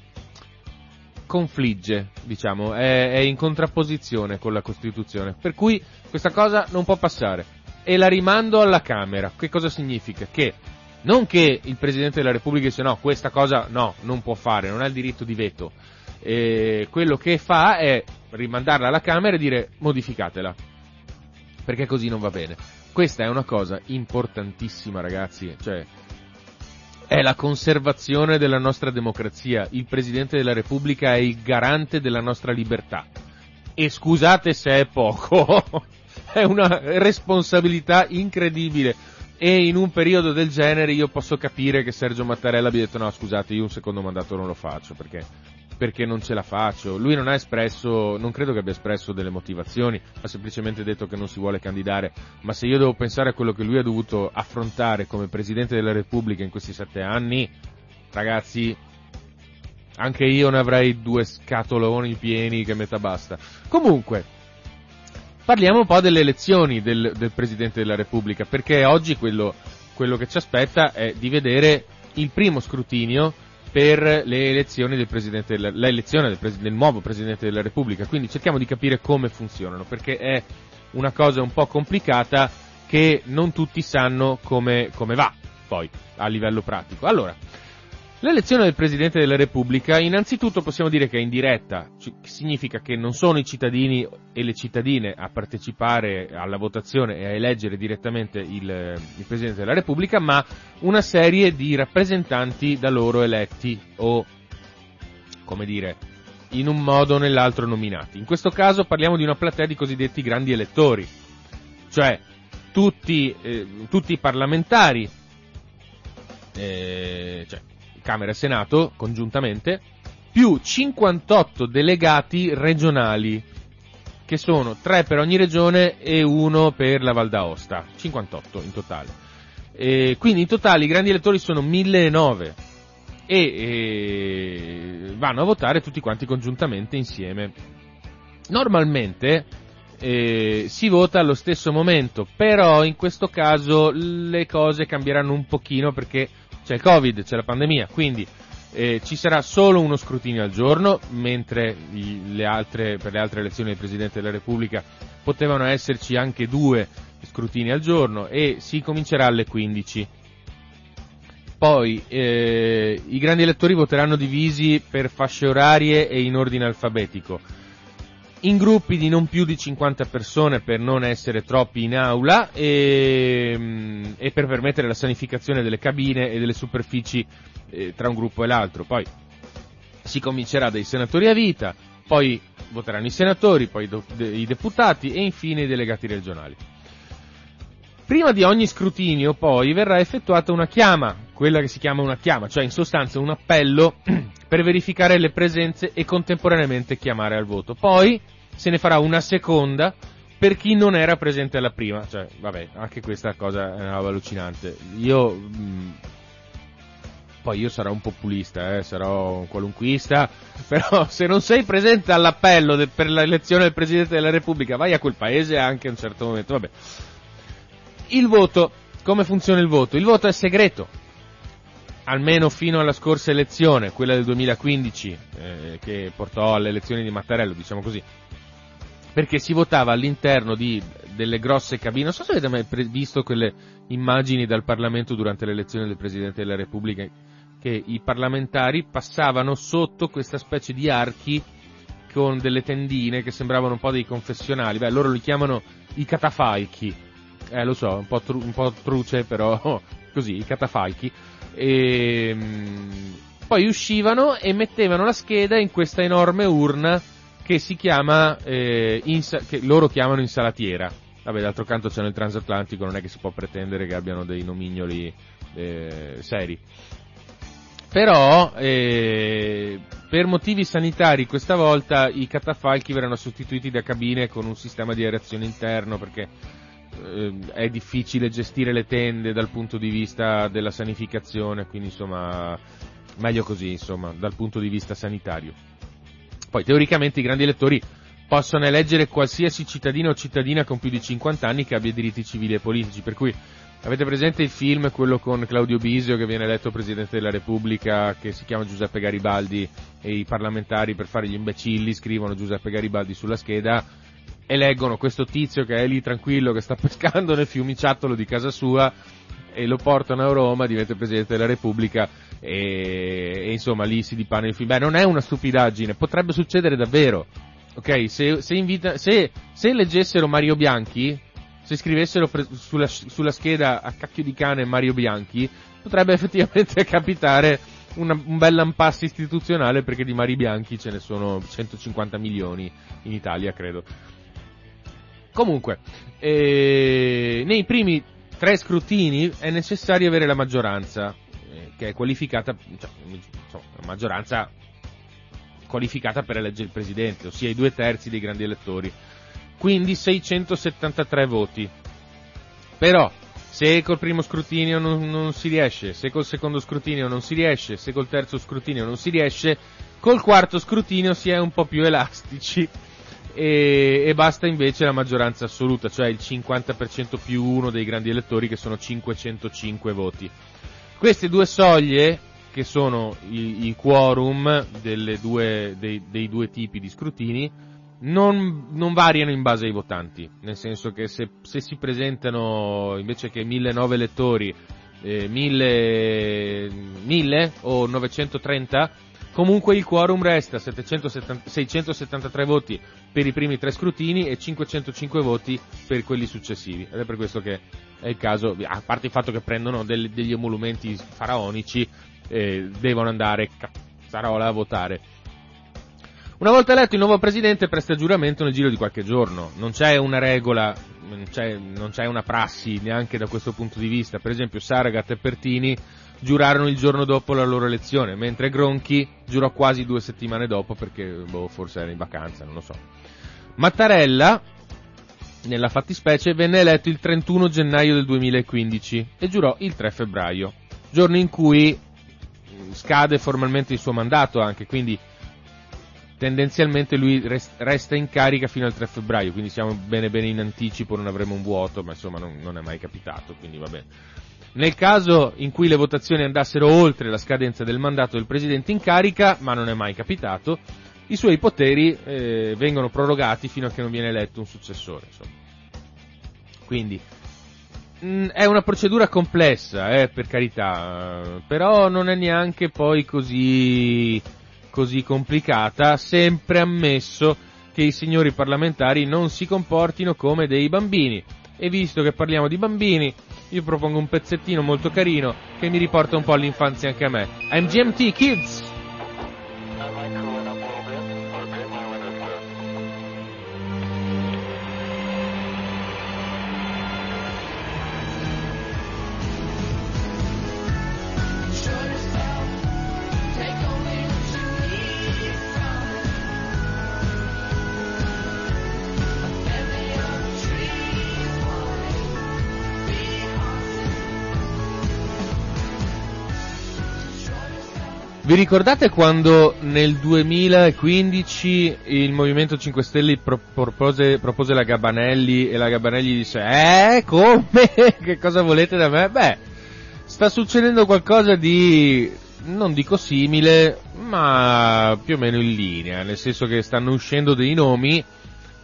confligge, diciamo, è, è in contrapposizione con la Costituzione. Per cui questa cosa non può passare. E la rimando alla Camera. Che cosa significa? Che non che il Presidente della Repubblica dice no, questa cosa no, non può fare, non ha il diritto di veto. E quello che fa è rimandarla alla Camera e dire modificatela. Perché così non va bene. Questa è una cosa importantissima, ragazzi. Cioè, è la conservazione della nostra democrazia. Il Presidente della Repubblica è il garante della nostra libertà. E scusate se è poco, è una responsabilità incredibile. E in un periodo del genere io posso capire che Sergio Mattarella abbia detto no scusate io un secondo mandato non lo faccio perché, perché non ce la faccio. Lui non ha espresso, non credo che abbia espresso delle motivazioni, ha semplicemente detto che non si vuole candidare, ma se io devo pensare a quello che lui ha dovuto affrontare come Presidente della Repubblica in questi sette anni, ragazzi, anche io ne avrei due scatoloni pieni che metà basta. Comunque, parliamo un po' delle elezioni del, del Presidente della Repubblica, perché oggi quello, quello che ci aspetta è di vedere il primo scrutinio per le elezioni del Presidente della, l'elezione del, pres- del nuovo Presidente della Repubblica, quindi cerchiamo di capire come funzionano, perché è una cosa un po' complicata che non tutti sanno come, come va poi a livello pratico. Allora, L'elezione del Presidente della Repubblica, innanzitutto possiamo dire che è indiretta, significa che non sono i cittadini e le cittadine a partecipare alla votazione e a eleggere direttamente il, il Presidente della Repubblica, ma una serie di rappresentanti da loro eletti o, come dire, in un modo o nell'altro nominati. In questo caso parliamo di una platea di cosiddetti grandi elettori, cioè tutti, eh, tutti i parlamentari, eh, cioè Camera e Senato congiuntamente, più 58 delegati regionali, che sono 3 per ogni regione e 1 per la Val d'Aosta, 58 in totale. E quindi in totale i grandi elettori sono 1009 e, e vanno a votare tutti quanti congiuntamente insieme. Normalmente eh, si vota allo stesso momento, però in questo caso le cose cambieranno un pochino perché c'è il Covid, c'è la pandemia, quindi eh, ci sarà solo uno scrutinio al giorno, mentre i- le altre, per le altre elezioni del Presidente della Repubblica potevano esserci anche due scrutini al giorno e si comincerà alle 15. Poi eh, i grandi elettori voteranno divisi per fasce orarie e in ordine alfabetico in gruppi di non più di 50 persone per non essere troppi in aula e, e per permettere la sanificazione delle cabine e delle superfici eh, tra un gruppo e l'altro. Poi si comincerà dai senatori a vita, poi voteranno i senatori, poi do- de- i deputati e infine i delegati regionali. Prima di ogni scrutinio poi verrà effettuata una chiama, quella che si chiama una chiama, cioè in sostanza un appello per verificare le presenze e contemporaneamente chiamare al voto. Poi se ne farà una seconda per chi non era presente alla prima, cioè vabbè, anche questa cosa è una roba allucinante. Io mh, poi io sarò un populista, eh, sarò un qualunquista, però se non sei presente all'appello de- per l'elezione del Presidente della Repubblica, vai a quel paese anche a un certo momento, vabbè. Il voto, come funziona il voto? Il voto è segreto, almeno fino alla scorsa elezione, quella del 2015, eh, che portò alle elezioni di Mattarello, diciamo così, perché si votava all'interno di, delle grosse cabine. Non so se avete mai visto quelle immagini dal Parlamento durante l'elezione del Presidente della Repubblica, che i parlamentari passavano sotto questa specie di archi con delle tendine che sembravano un po' dei confessionali. Beh, loro li chiamano i catafalchi. Eh, lo so, un po', tru- un po truce, però così, i catafalchi. E, mm, poi uscivano e mettevano la scheda in questa enorme urna che si chiama, eh, insa- che loro chiamano insalatiera. Vabbè, d'altro canto c'è nel transatlantico, non è che si può pretendere che abbiano dei nomignoli eh, seri. Però, eh, per motivi sanitari, questa volta i catafalchi verranno sostituiti da cabine con un sistema di aerazione interno perché è difficile gestire le tende dal punto di vista della sanificazione, quindi insomma, meglio così, insomma, dal punto di vista sanitario. Poi, teoricamente, i grandi elettori possono eleggere qualsiasi cittadino o cittadina con più di 50 anni che abbia diritti civili e politici, per cui Avete presente il film, quello con Claudio Bisio che viene eletto Presidente della Repubblica, che si chiama Giuseppe Garibaldi e i parlamentari per fare gli imbecilli scrivono Giuseppe Garibaldi sulla scheda e leggono questo tizio che è lì tranquillo che sta pescando nel fiumiciattolo di casa sua e lo portano a Roma, diventa Presidente della Repubblica e, e insomma lì si dipana il film. Beh, non è una stupidaggine, potrebbe succedere davvero. Ok, se, se, invita, se, se leggessero Mario Bianchi, se scrivessero pre- sulla, sulla, scheda a cacchio di cane Mario Bianchi, potrebbe effettivamente capitare una, un bel impasse istituzionale perché di Mari Bianchi ce ne sono 150 milioni in Italia, credo. Comunque, eh, nei primi tre scrutini è necessario avere la maggioranza, eh, che è qualificata, cioè, insomma, maggioranza qualificata per eleggere il presidente, ossia i due terzi dei grandi elettori quindi 673 voti. Però, se col primo scrutinio non, non, si riesce, se col secondo scrutinio non si riesce, se col terzo scrutinio non si riesce, col quarto scrutinio si è un po' più elastici e, e basta invece la maggioranza assoluta, cioè il 50% più uno dei grandi elettori che sono 505 voti. Queste due soglie, che sono i, i quorum due, dei, dei due tipi di scrutini, non, non, variano in base ai votanti, nel senso che se, se si presentano invece che 1009 elettori, eh, 1000, 1000 o 930, comunque il quorum resta 770, 673 voti per i primi tre scrutini e 505 voti per quelli successivi. Ed è per questo che è il caso, a parte il fatto che prendono del, degli emolumenti faraonici, eh, devono andare cazzarola a votare. Una volta eletto il nuovo presidente presta giuramento nel giro di qualche giorno. Non c'è una regola, non c'è, non c'è una prassi neanche da questo punto di vista. Per esempio Saragat e Pertini giurarono il giorno dopo la loro elezione, mentre Gronchi giurò quasi due settimane dopo perché boh, forse era in vacanza, non lo so. Mattarella, nella fattispecie, venne eletto il 31 gennaio del 2015 e giurò il 3 febbraio, giorno in cui scade formalmente il suo mandato anche, quindi tendenzialmente lui resta in carica fino al 3 febbraio, quindi siamo bene bene in anticipo, non avremo un vuoto, ma insomma non, non, è mai capitato, quindi va bene. Nel caso in cui le votazioni andassero oltre la scadenza del mandato del Presidente in carica, ma non è mai capitato, i suoi poteri eh, vengono prorogati fino a che non viene eletto un successore. Insomma. Quindi mh, mm, è una procedura complessa, eh, per carità, però non è neanche poi così così complicata, sempre ammesso che i signori parlamentari non si comportino come dei bambini. E visto che parliamo di bambini, io propongo un pezzettino molto carino che mi riporta un po' all'infanzia anche a me. MGMT Kids! Vi ricordate quando nel 2015 il Movimento 5 Stelle propose, propose, la Gabanelli e la Gabanelli disse Eh, come? che cosa volete da me? Beh, sta succedendo qualcosa di, non dico simile, ma più o meno in linea, nel senso che stanno uscendo dei nomi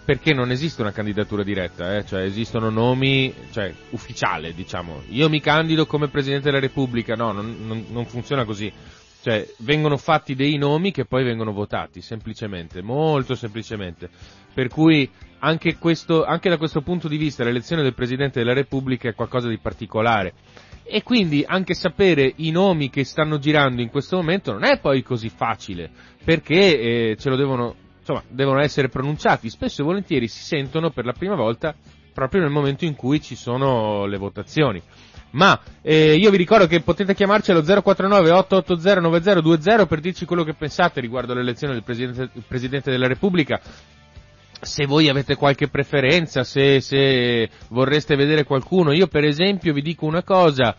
perché non esiste una candidatura diretta, eh? cioè esistono nomi, cioè ufficiale, diciamo. Io mi candido come Presidente della Repubblica, no, non, non, non funziona così. Cioè, vengono fatti dei nomi che poi vengono votati, semplicemente, molto semplicemente. Per cui anche, questo, anche da questo punto di vista l'elezione del Presidente della Repubblica è qualcosa di particolare. E quindi anche sapere i nomi che stanno girando in questo momento non è poi così facile, perché eh, ce lo devono, insomma, devono essere pronunciati. Spesso e volentieri si sentono per la prima volta proprio nel momento in cui ci sono le votazioni. Ma eh, io vi ricordo che potete chiamarci allo 049 880 9020 per dirci quello che pensate riguardo l'elezione del Presidente, Presidente della Repubblica. Se voi avete qualche preferenza, se, se vorreste vedere qualcuno, io per esempio vi dico una cosa,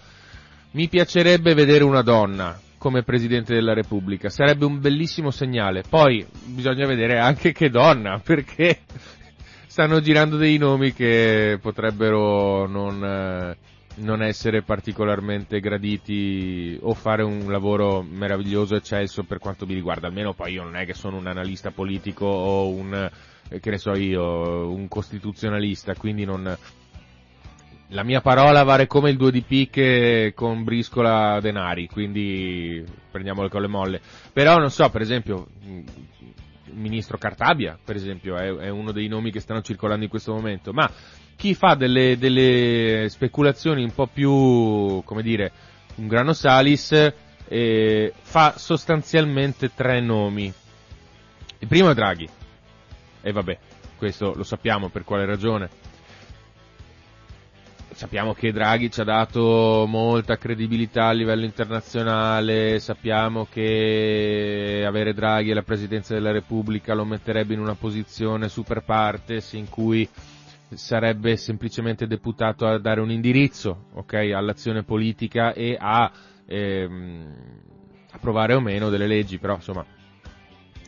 mi piacerebbe vedere una donna come Presidente della Repubblica, sarebbe un bellissimo segnale. Poi bisogna vedere anche che donna, perché stanno girando dei nomi che potrebbero non, eh, non essere particolarmente graditi o fare un lavoro meraviglioso eccelso per quanto mi riguarda, almeno poi io non è che sono un analista politico o un, eh, che ne so io, un costituzionalista, quindi non, la mia parola vale come il 2 di picche con briscola denari, quindi prendiamole con le molle. Però non so, per esempio, il ministro Cartabia, per esempio, è, è uno dei nomi che stanno circolando in questo momento, ma chi fa delle, delle speculazioni un po' più, come dire, un grano salis, eh, fa sostanzialmente tre nomi. Il primo è Draghi, e vabbè, questo lo sappiamo per quale ragione. Sappiamo che Draghi ci ha dato molta credibilità a livello internazionale, sappiamo che avere Draghi alla presidenza della Repubblica lo metterebbe in una posizione super partes in cui sarebbe semplicemente deputato a dare un indirizzo okay, all'azione politica e a ehm, approvare o meno delle leggi, però insomma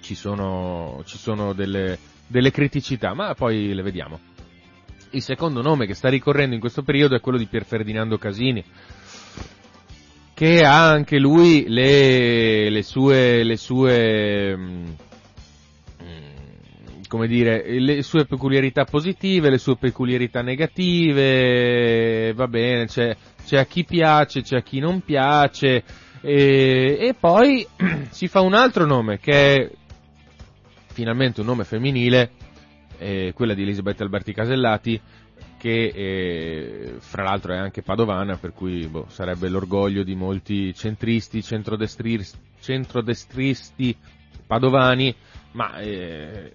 ci sono, ci sono delle, delle criticità, ma poi le vediamo. Il secondo nome che sta ricorrendo in questo periodo è quello di Pier Ferdinando Casini, che ha anche lui le, le sue, le sue mm, come dire, le sue peculiarità positive, le sue peculiarità negative, va bene, c'è, c'è a chi piace, c'è a chi non piace, e, e poi si fa un altro nome che è finalmente un nome femminile, eh, quella di Elisabetta Alberti Casellati, che eh, fra l'altro è anche padovana, per cui boh, sarebbe l'orgoglio di molti centristi, centrodestristi, centrodestristi padovani, ma eh,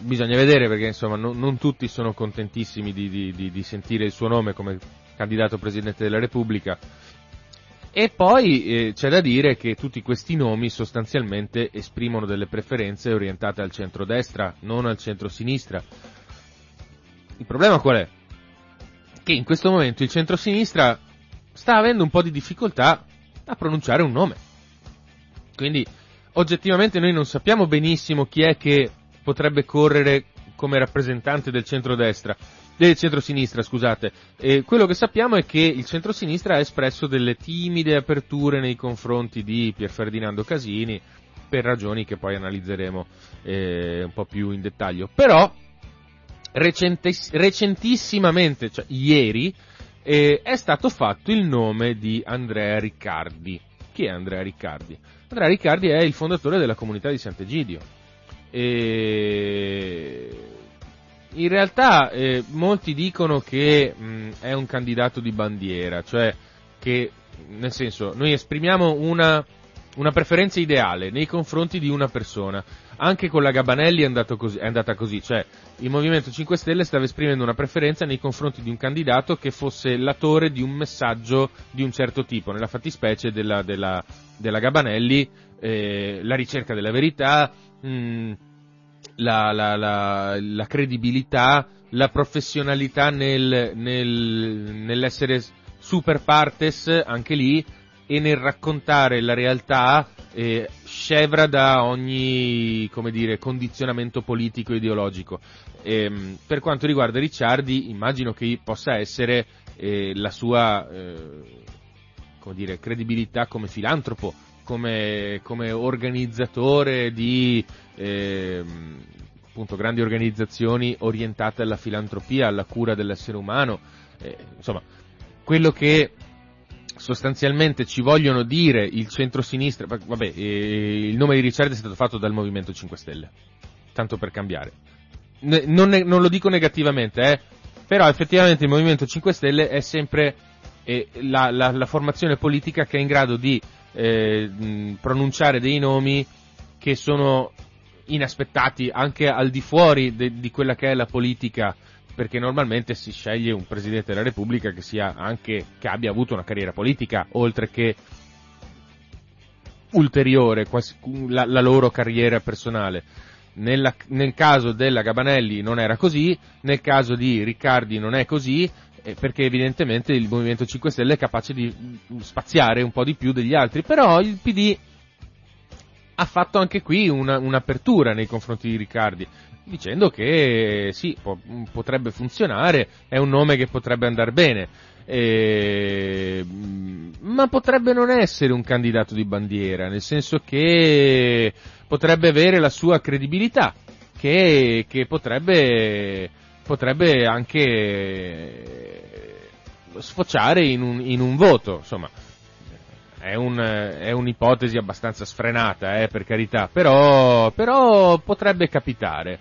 bisogna vedere perché insomma non, non tutti sono contentissimi di, di, di, di, sentire il suo nome come candidato Presidente della Repubblica. E poi eh, c'è da dire che tutti questi nomi sostanzialmente esprimono delle preferenze orientate al centro-destra, non al centro-sinistra. Il problema qual è? Che in questo momento il centro-sinistra sta avendo un po' di difficoltà a pronunciare un nome. Quindi oggettivamente noi non sappiamo benissimo chi è che potrebbe correre come rappresentante del centrodestra, del centrosinistra, scusate. E quello che sappiamo è che il centrosinistra ha espresso delle timide aperture nei confronti di Pier Ferdinando Casini per ragioni che poi analizzeremo eh, un po' più in dettaglio. Però recentes- recentissimamente, cioè ieri, eh, è stato fatto il nome di Andrea Riccardi. Chi è Andrea Riccardi? Andrea Riccardi è il fondatore della comunità di Sant'Egidio. E in realtà eh, molti dicono che mh, è un candidato di bandiera, cioè che nel senso noi esprimiamo una, una preferenza ideale nei confronti di una persona. Anche con la Gabanelli è, così, è, andata così, cioè il Movimento 5 Stelle stava esprimendo una preferenza nei confronti di un candidato che fosse l'attore di un messaggio di un certo tipo, nella fattispecie della, della, della Gabanelli, eh, la ricerca della verità, mh, la, la, la, la, credibilità, la professionalità nel, nel, nell'essere super partes anche lì e nel raccontare la realtà eh, scevra da ogni come dire, condizionamento politico e ideologico. E, ehm, per quanto riguarda Ricciardi, immagino che possa essere eh, la sua eh, come dire, credibilità come filantropo, come, come organizzatore di, eh, appunto grandi organizzazioni orientate alla filantropia, alla cura dell'essere umano, eh, insomma, quello che sostanzialmente ci vogliono dire il centro-sinistra, va- vabbè, eh, il nome di Ricciardi è stato fatto dal Movimento 5 Stelle, tanto per cambiare. Ne- non, ne- non lo dico negativamente, eh, però effettivamente il Movimento 5 Stelle è sempre eh, la, la- la formazione politica che è in grado di eh, pronunciare dei nomi che sono inaspettati anche al di fuori de- di quella che è la politica perché normalmente si sceglie un Presidente della Repubblica che sia anche, che abbia avuto una carriera politica, oltre che ulteriore, quasi- la, la loro carriera personale. Nella- nel caso della Gabanelli non era così, nel caso di Riccardi non è così, eh, perché evidentemente il Movimento 5 Stelle è capace di mm, spaziare un po' di più degli altri, però il PD ha fatto anche qui una- un'apertura nei confronti di Riccardi, dicendo che sì, po- potrebbe funzionare, è un nome che potrebbe andare bene, eh, ma potrebbe non essere un candidato di bandiera, nel senso che potrebbe avere la sua credibilità, che, che potrebbe, potrebbe anche sfociare in un, in un voto, insomma. È, un- è un'ipotesi abbastanza sfrenata, eh, per carità, però, però potrebbe capitare.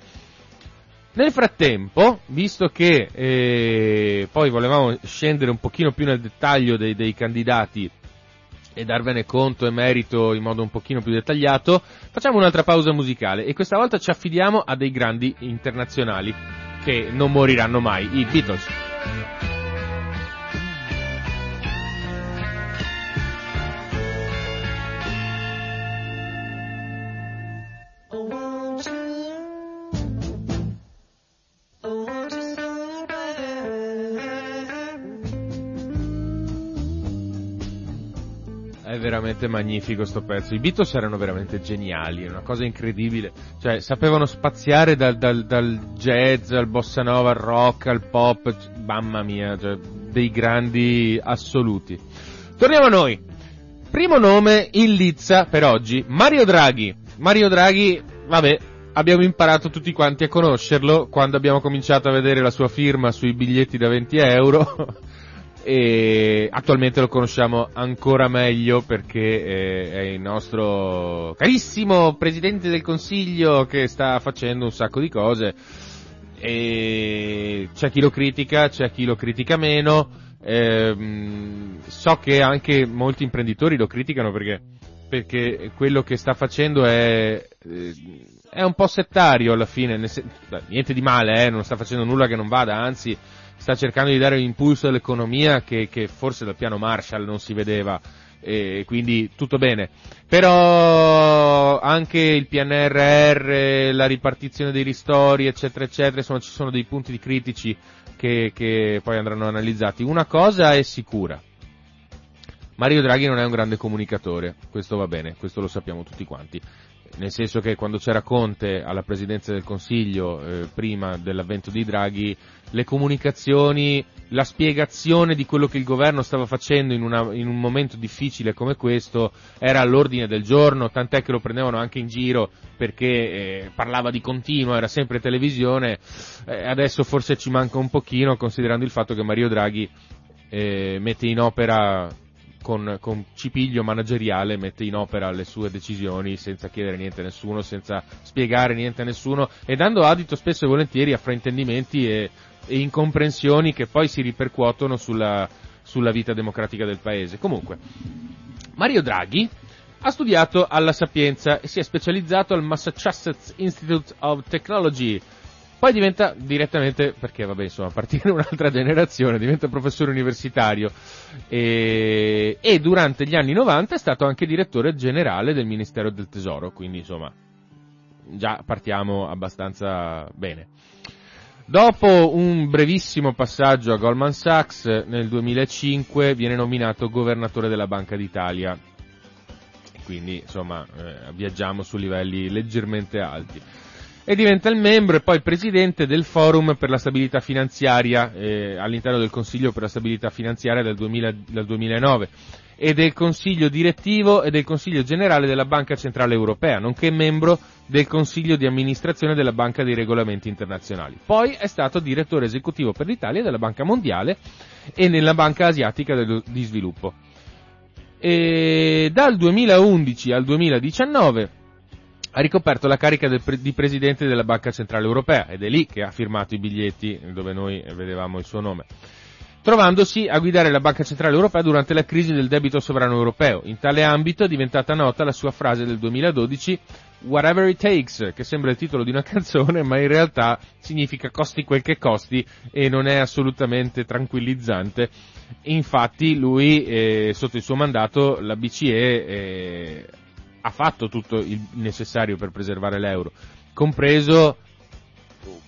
Nel frattempo, visto che eh, poi volevamo scendere un pochino più nel dettaglio dei, dei candidati e darvene conto e merito in modo un pochino più dettagliato, facciamo un'altra pausa musicale e questa volta ci affidiamo a dei grandi internazionali che non moriranno mai, i Beatles. Veramente magnifico sto pezzo. I Beatles erano veramente geniali, una cosa incredibile. Cioè, sapevano spaziare dal, dal- dal jazz al bossa nova, al rock, al pop. Mamma mia, cioè, dei grandi assoluti. Torniamo a noi. Primo nome in lizza per oggi, Mario Draghi. Mario Draghi, vabbè, abbiamo imparato tutti quanti a conoscerlo quando abbiamo cominciato a vedere la sua firma sui biglietti da 20 euro. e attualmente lo conosciamo ancora meglio perché eh, è il nostro carissimo Presidente del Consiglio che sta facendo un sacco di cose. E c'è chi lo critica, c'è chi lo critica meno, ehm, so che anche molti imprenditori lo criticano perché, perché quello che sta facendo è, eh, è un po' settario alla fine, niente di male, eh, non sta facendo nulla che non vada, anzi sta cercando di dare un impulso all'economia che, che forse dal piano Marshall non si vedeva e quindi tutto bene. Però anche il PNRR, la ripartizione dei ristori, eccetera, eccetera, insomma ci sono dei punti critici che, che poi andranno analizzati. Una cosa è sicura. Mario Draghi non è un grande comunicatore, questo va bene, questo lo sappiamo tutti quanti. Nel senso che quando c'era Conte alla presidenza del Consiglio, eh, prima dell'avvento di Draghi, le comunicazioni, la spiegazione di quello che il governo stava facendo in, una- in un momento difficile come questo era all'ordine del giorno, tant'è che lo prendevano anche in giro perché eh, parlava di continuo, era sempre televisione, Eh, adesso forse ci manca un pochino considerando il fatto che Mario Draghi eh, mette in opera con, con cipiglio manageriale mette in opera le sue decisioni senza chiedere niente a nessuno, senza spiegare niente a nessuno e dando adito spesso e volentieri a fraintendimenti e, e incomprensioni che poi si ripercuotono sulla, sulla vita democratica del paese. Comunque, Mario Draghi ha studiato alla Sapienza e si è specializzato al Massachusetts Institute of Technology. Poi diventa direttamente, perché vabbè insomma appartiene a un'altra generazione, diventa professore universitario e, e durante gli anni 90 è stato anche direttore generale del Ministero del Tesoro, quindi insomma già partiamo abbastanza bene. Dopo un brevissimo passaggio a Goldman Sachs nel 2005 viene nominato governatore della Banca d'Italia. Quindi insomma eh, viaggiamo su livelli leggermente alti. E diventa il membro e poi presidente del Forum per la stabilità finanziaria eh, all'interno del Consiglio per la stabilità finanziaria del, 2000 dal 2009 e del Consiglio direttivo e del Consiglio generale della Banca Centrale Europea, nonché membro del Consiglio di amministrazione della Banca dei Regolamenti Internazionali. Poi è stato direttore esecutivo per l'Italia della Banca Mondiale e nella Banca Asiatica di Sviluppo. E dal 2011 al 2019 ha ricoperto la carica pre- di presidente della Banca Centrale Europea ed è lì che ha firmato i biglietti dove noi vedevamo il suo nome. Trovandosi a guidare la Banca Centrale Europea durante la crisi del debito sovrano europeo. In tale ambito è diventata nota la sua frase del 2012 Whatever it takes, che sembra il titolo di una canzone, ma in realtà significa costi quel che costi e non è assolutamente tranquillizzante. Infatti lui, eh, sotto il suo mandato, la BCE eh, ha fatto tutto il necessario per preservare l'euro, compreso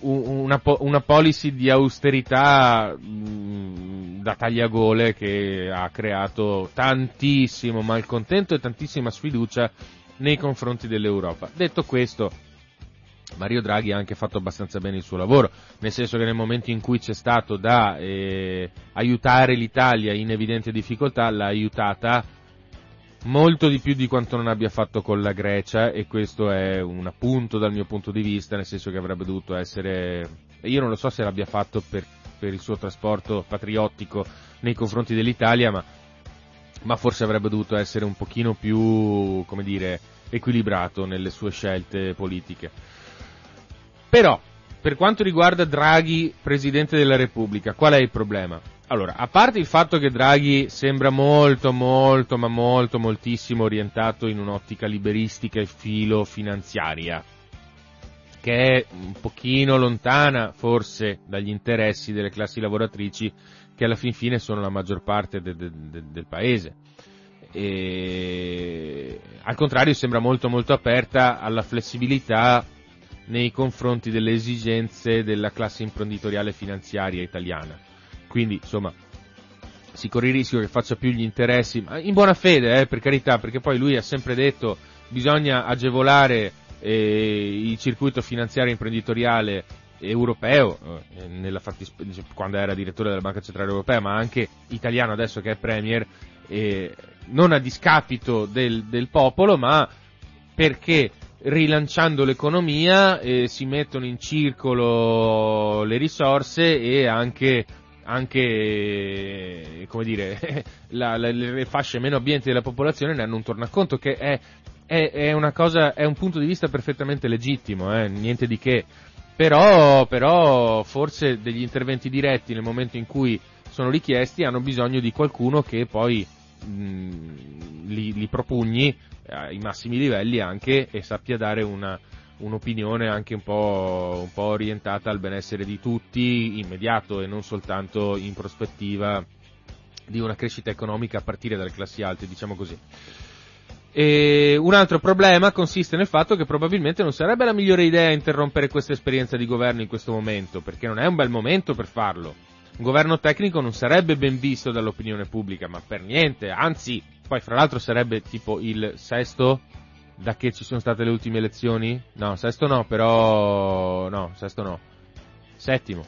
una, una policy di austerità mh, da tagliagole che ha creato tantissimo malcontento e tantissima sfiducia nei confronti dell'Europa. Detto questo, Mario Draghi ha anche fatto abbastanza bene il suo lavoro, nel senso che nel momento in cui c'è stato da eh, aiutare l'Italia in evidente difficoltà, l'ha aiutata molto di più di quanto non abbia fatto con la Grecia e questo è un appunto dal mio punto di vista, nel senso che avrebbe dovuto essere, io non lo so se l'abbia fatto per, per il suo trasporto patriottico nei confronti dell'Italia, ma, ma forse avrebbe dovuto essere un pochino più, come dire, equilibrato nelle sue scelte politiche. Però, per quanto riguarda Draghi, Presidente della Repubblica, qual è il problema? Allora, a parte il fatto che Draghi sembra molto, molto, ma molto, moltissimo orientato in un'ottica liberistica e filo finanziaria, che è un pochino lontana forse dagli interessi delle classi lavoratrici che alla fin fine sono la maggior parte de, de, de, del paese. E, al contrario sembra molto molto aperta alla flessibilità nei confronti delle esigenze della classe imprenditoriale finanziaria italiana quindi, insomma, si corre il rischio che faccia più gli interessi, ma in buona fede, eh, per carità, perché poi lui ha sempre detto bisogna agevolare eh, il circuito finanziario imprenditoriale europeo, eh, fattispe- quando era direttore della Banca Centrale Europea, ma anche italiano adesso che è Premier, eh, non a discapito del, del, popolo, ma perché rilanciando l'economia eh, si mettono in circolo le risorse e anche anche come dire, la, la, le fasce meno abbienti della popolazione ne hanno un tornaconto che è, è, è, una cosa, è un punto di vista perfettamente legittimo, eh, niente di che. Però, però forse degli interventi diretti nel momento in cui sono richiesti hanno bisogno di qualcuno che poi mh, li, li propugni ai massimi livelli anche e sappia dare una, un'opinione anche un po', un po' orientata al benessere di tutti, immediato e non soltanto in prospettiva di una crescita economica a partire dalle classi alte, diciamo così. E un altro problema consiste nel fatto che probabilmente non sarebbe la migliore idea interrompere questa esperienza di governo in questo momento, perché non è un bel momento per farlo. Un governo tecnico non sarebbe ben visto dall'opinione pubblica, ma per niente, anzi, poi fra l'altro sarebbe tipo il sesto da che ci sono state le ultime elezioni? No, sesto no, però... no, sesto no. Settimo.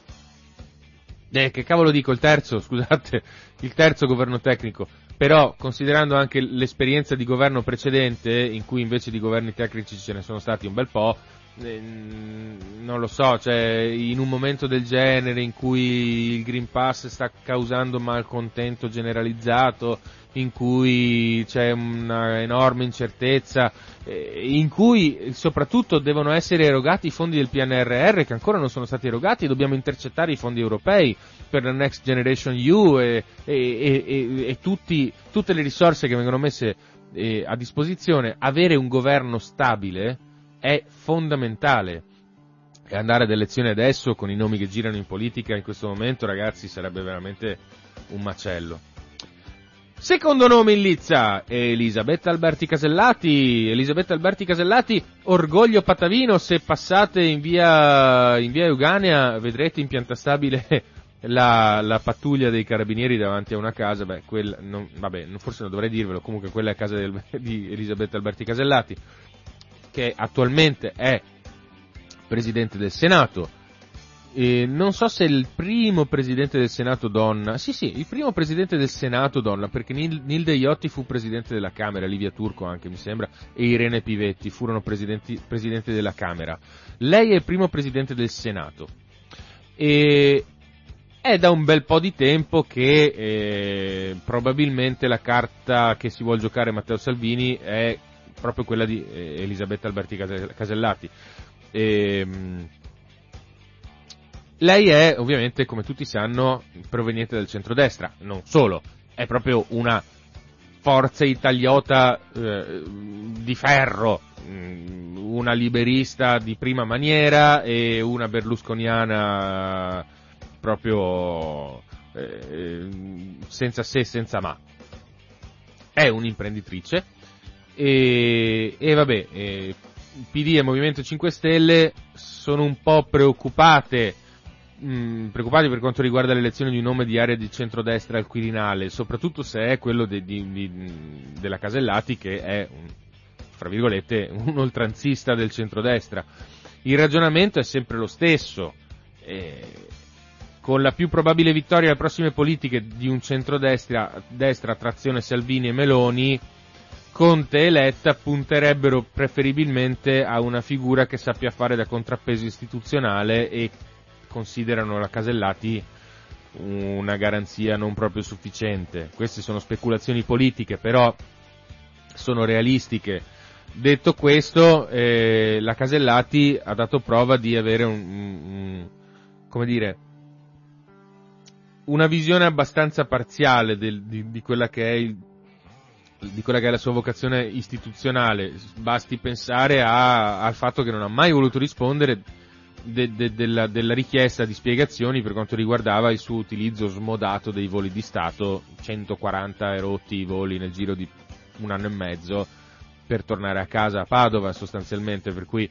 Eh, che cavolo dico, il terzo, scusate, il terzo governo tecnico. Però, considerando anche l'esperienza di governo precedente, in cui invece di governi tecnici ce ne sono stati un bel po', non lo so, cioè, in un momento del genere in cui il Green Pass sta causando malcontento generalizzato, in cui c'è una enorme incertezza, eh, in cui soprattutto devono essere erogati i fondi del PNRR che ancora non sono stati erogati dobbiamo intercettare i fondi europei per la Next Generation EU e, e, e, e tutti, tutte le risorse che vengono messe eh, a disposizione, avere un governo stabile è fondamentale. E andare ad elezioni adesso con i nomi che girano in politica in questo momento, ragazzi, sarebbe veramente un macello. Secondo nome in lizza, Elisabetta Alberti Casellati. Elisabetta Alberti Casellati, orgoglio patavino, se passate in via, in via Euganea vedrete in pianta stabile la, la, pattuglia dei carabinieri davanti a una casa, beh, quella, non, vabbè, forse non dovrei dirvelo, comunque quella è casa del, di Elisabetta Alberti Casellati, che attualmente è presidente del Senato. E non so se il primo presidente del Senato donna. Sì, sì, il primo presidente del Senato donna, perché Nil- Nilde Iotti fu presidente della Camera, Livia Turco anche mi sembra, e Irene Pivetti furono presidenti, presidenti della Camera. Lei è il primo presidente del Senato. E è da un bel po' di tempo che eh, probabilmente la carta che si vuole giocare Matteo Salvini è proprio quella di eh, Elisabetta Alberti Case- Casellati. Ehm, lei è ovviamente, come tutti sanno, proveniente dal centrodestra, non solo, è proprio una forza italiota eh, di ferro, mm, una liberista di prima maniera e una berlusconiana proprio eh, senza se e senza ma. È un'imprenditrice e, e vabbè, eh, PD e Movimento 5 Stelle sono un po' preoccupate mh, preoccupati per quanto riguarda l'elezione di un nome di area di centrodestra al Quirinale, soprattutto se è quello de, di, di, della Casellati che è, un, fra virgolette, un oltranzista del centrodestra. Il ragionamento è sempre lo stesso. Eh, con la più probabile vittoria alle prossime politiche di un centrodestra destra, trazione Salvini e Meloni, Conte e Letta punterebbero preferibilmente a una figura che sappia fare da contrappeso istituzionale e considerano la Casellati una garanzia non proprio sufficiente. Queste sono speculazioni politiche, però sono realistiche. Detto questo, eh, la Casellati ha dato prova di avere un, un, come dire, una visione abbastanza parziale del, di, di, quella che è il, di quella che è la sua vocazione istituzionale. Basti pensare a, al fatto che non ha mai voluto rispondere de, de, della, della, richiesta di spiegazioni per quanto riguardava il suo utilizzo smodato dei voli di Stato, 140 erotti i voli nel giro di un anno e mezzo per tornare a casa a Padova sostanzialmente, per cui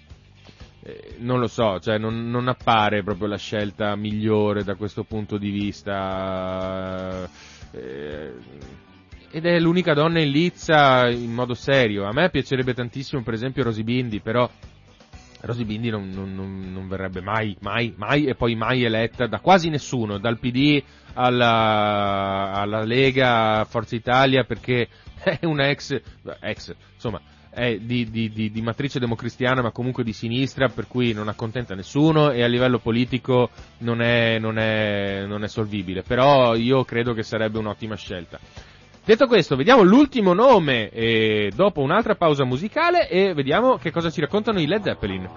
eh, non lo so, cioè non, non, appare proprio la scelta migliore da questo punto di vista. Eh, ed è l'unica donna in lizza in modo serio. A me piacerebbe tantissimo, per esempio, Rosy Bindi, però Rosy Bindi non, non, non, verrebbe mai, mai, mai e poi mai eletta da quasi nessuno, dal PD alla, alla Lega, Forza Italia, perché è una ex, ex insomma, è di, di, di, di, matrice democristiana ma comunque di sinistra per cui non accontenta nessuno e a livello politico non è, non è, non è solvibile però io credo che sarebbe un'ottima scelta detto questo vediamo l'ultimo nome eh, dopo un'altra pausa musicale e vediamo che cosa ci raccontano i Led Zeppelin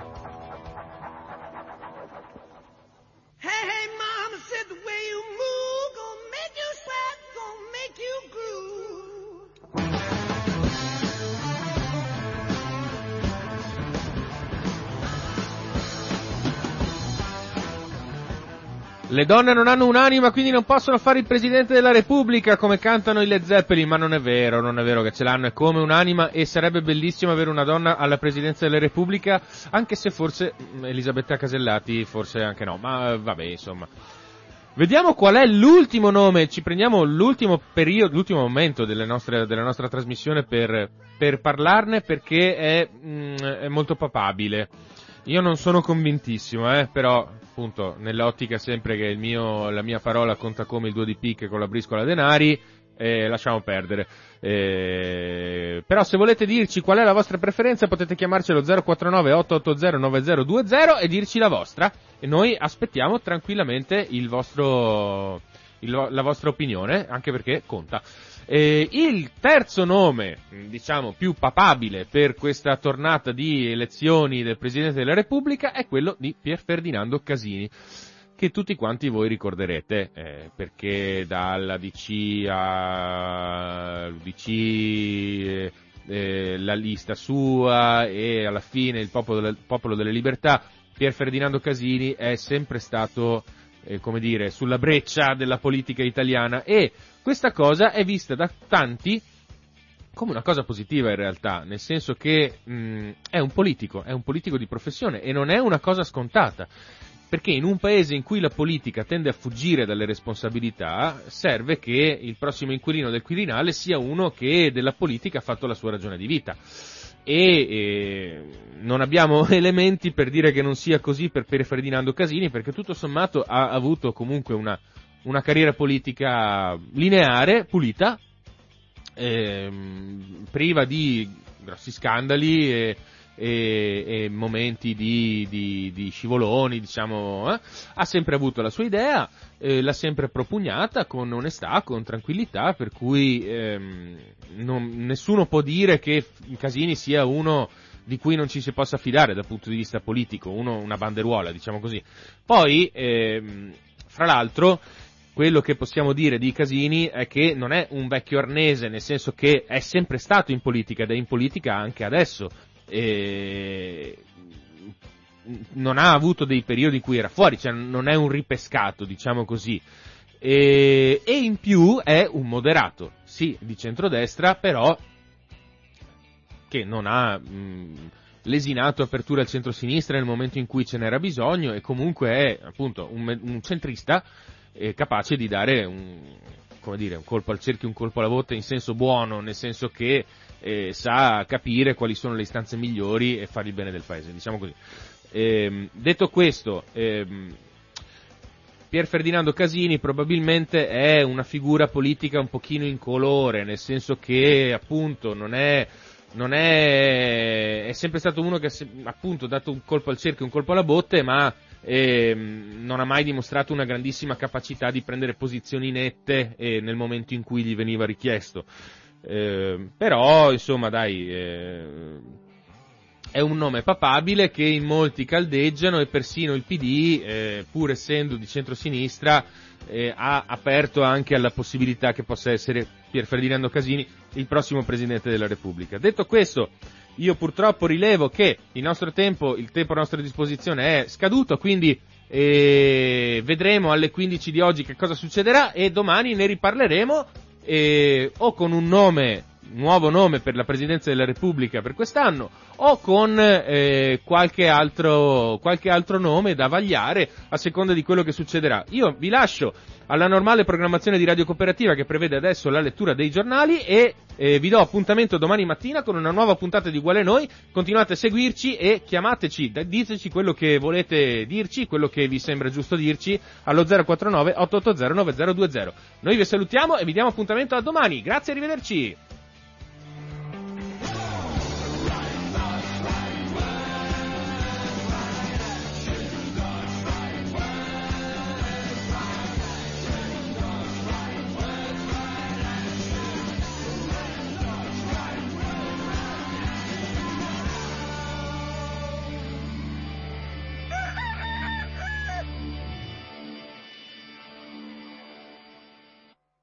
Le donne non hanno un'anima, quindi non possono fare il Presidente della Repubblica come cantano i Led Zeppelin, ma non è vero, non è vero che ce l'hanno, è come un'anima e sarebbe bellissimo avere una donna alla Presidenza della Repubblica, anche se forse mm, Elisabetta Casellati, forse anche no, ma vabbè, insomma. Vediamo qual è l'ultimo nome, ci prendiamo l'ultimo periodo, l'ultimo momento nostre, della nostra trasmissione per, per parlarne perché è, mm, è molto papabile. Io non sono convintissimo, eh, però appunto nell'ottica sempre che mio, la mia parola conta come il 2 di picche con la briscola denari, eh, lasciamo perdere. Eh, però se volete dirci qual è la vostra preferenza potete chiamarci allo 049 880 9020 e dirci la vostra e noi aspettiamo tranquillamente il vostro, il, la vostra opinione, anche perché conta. Eh, il terzo nome, diciamo, più papabile per questa tornata di elezioni del Presidente della Repubblica è quello di Pier Ferdinando Casini, che tutti quanti voi ricorderete, eh, perché dalla DC all'UDC, eh, eh, la lista sua e alla fine il popolo, del, popolo delle libertà, Pier Ferdinando Casini è sempre stato eh, come dire, sulla breccia della politica italiana e questa cosa è vista da tanti come una cosa positiva in realtà, nel senso che mh, è un politico, è un politico di professione e non è una cosa scontata. Perché in un paese in cui la politica tende a fuggire dalle responsabilità, serve che il prossimo inquilino del Quirinale sia uno che della politica ha fatto la sua ragione di vita. E non abbiamo elementi per dire che non sia così per Pier Ferdinando Casini perché tutto sommato ha avuto comunque una, una carriera politica lineare, pulita, ehm, priva di grossi scandali e, e, e momenti di, di, di, scivoloni, diciamo, eh? ha sempre avuto la sua idea, eh, l'ha sempre propugnata con onestà, con tranquillità, per cui ehm, non, nessuno può dire che Casini sia uno di cui non ci si possa fidare dal punto di vista politico, uno, una banderuola, diciamo così. Poi, ehm, fra l'altro, quello che possiamo dire di Casini è che non è un vecchio arnese, nel senso che è sempre stato in politica ed è in politica anche adesso. E non ha avuto dei periodi in cui era fuori, cioè non è un ripescato, diciamo così. E, e in più è un moderato, sì, di centrodestra, però che non ha mh, lesinato apertura al centro-sinistra nel momento in cui ce n'era bisogno e comunque è appunto un, un centrista eh, capace di dare un, dire, un, colpo al cerchio, un colpo alla botte in senso buono, nel senso che eh, sa capire quali sono le istanze migliori e fare il bene del paese, diciamo così. Ehm, detto questo, ehm, Pier Ferdinando Casini probabilmente è una figura politica un pochino incolore, nel senso che appunto non è non è, è sempre stato uno che ha appunto dato un colpo al cerchio, un colpo alla botte, ma eh, non ha mai dimostrato una grandissima capacità di prendere posizioni nette eh, nel momento in cui gli veniva richiesto. Eh, però, insomma, dai, eh, è un nome papabile che in molti caldeggiano e persino il PD, eh, pur essendo di centrosinistra, eh, ha aperto anche alla possibilità che possa essere Pier Ferdinando Casini il prossimo Presidente della Repubblica. Detto questo, io purtroppo rilevo che il nostro tempo, il tempo a nostra disposizione è scaduto, quindi eh, vedremo alle 15 di oggi che cosa succederà e domani ne riparleremo eh, o con un nome nuovo nome per la Presidenza della Repubblica per quest'anno o con eh, qualche, altro, qualche altro nome da vagliare a seconda di quello che succederà. Io vi lascio alla normale programmazione di Radio Cooperativa che prevede adesso la lettura dei giornali e eh, vi do appuntamento domani mattina con una nuova puntata di Uguale Noi. Continuate a seguirci e chiamateci, diteci quello che volete dirci, quello che vi sembra giusto dirci allo 049 880 9020. Noi vi salutiamo e vi diamo appuntamento a domani. Grazie, arrivederci.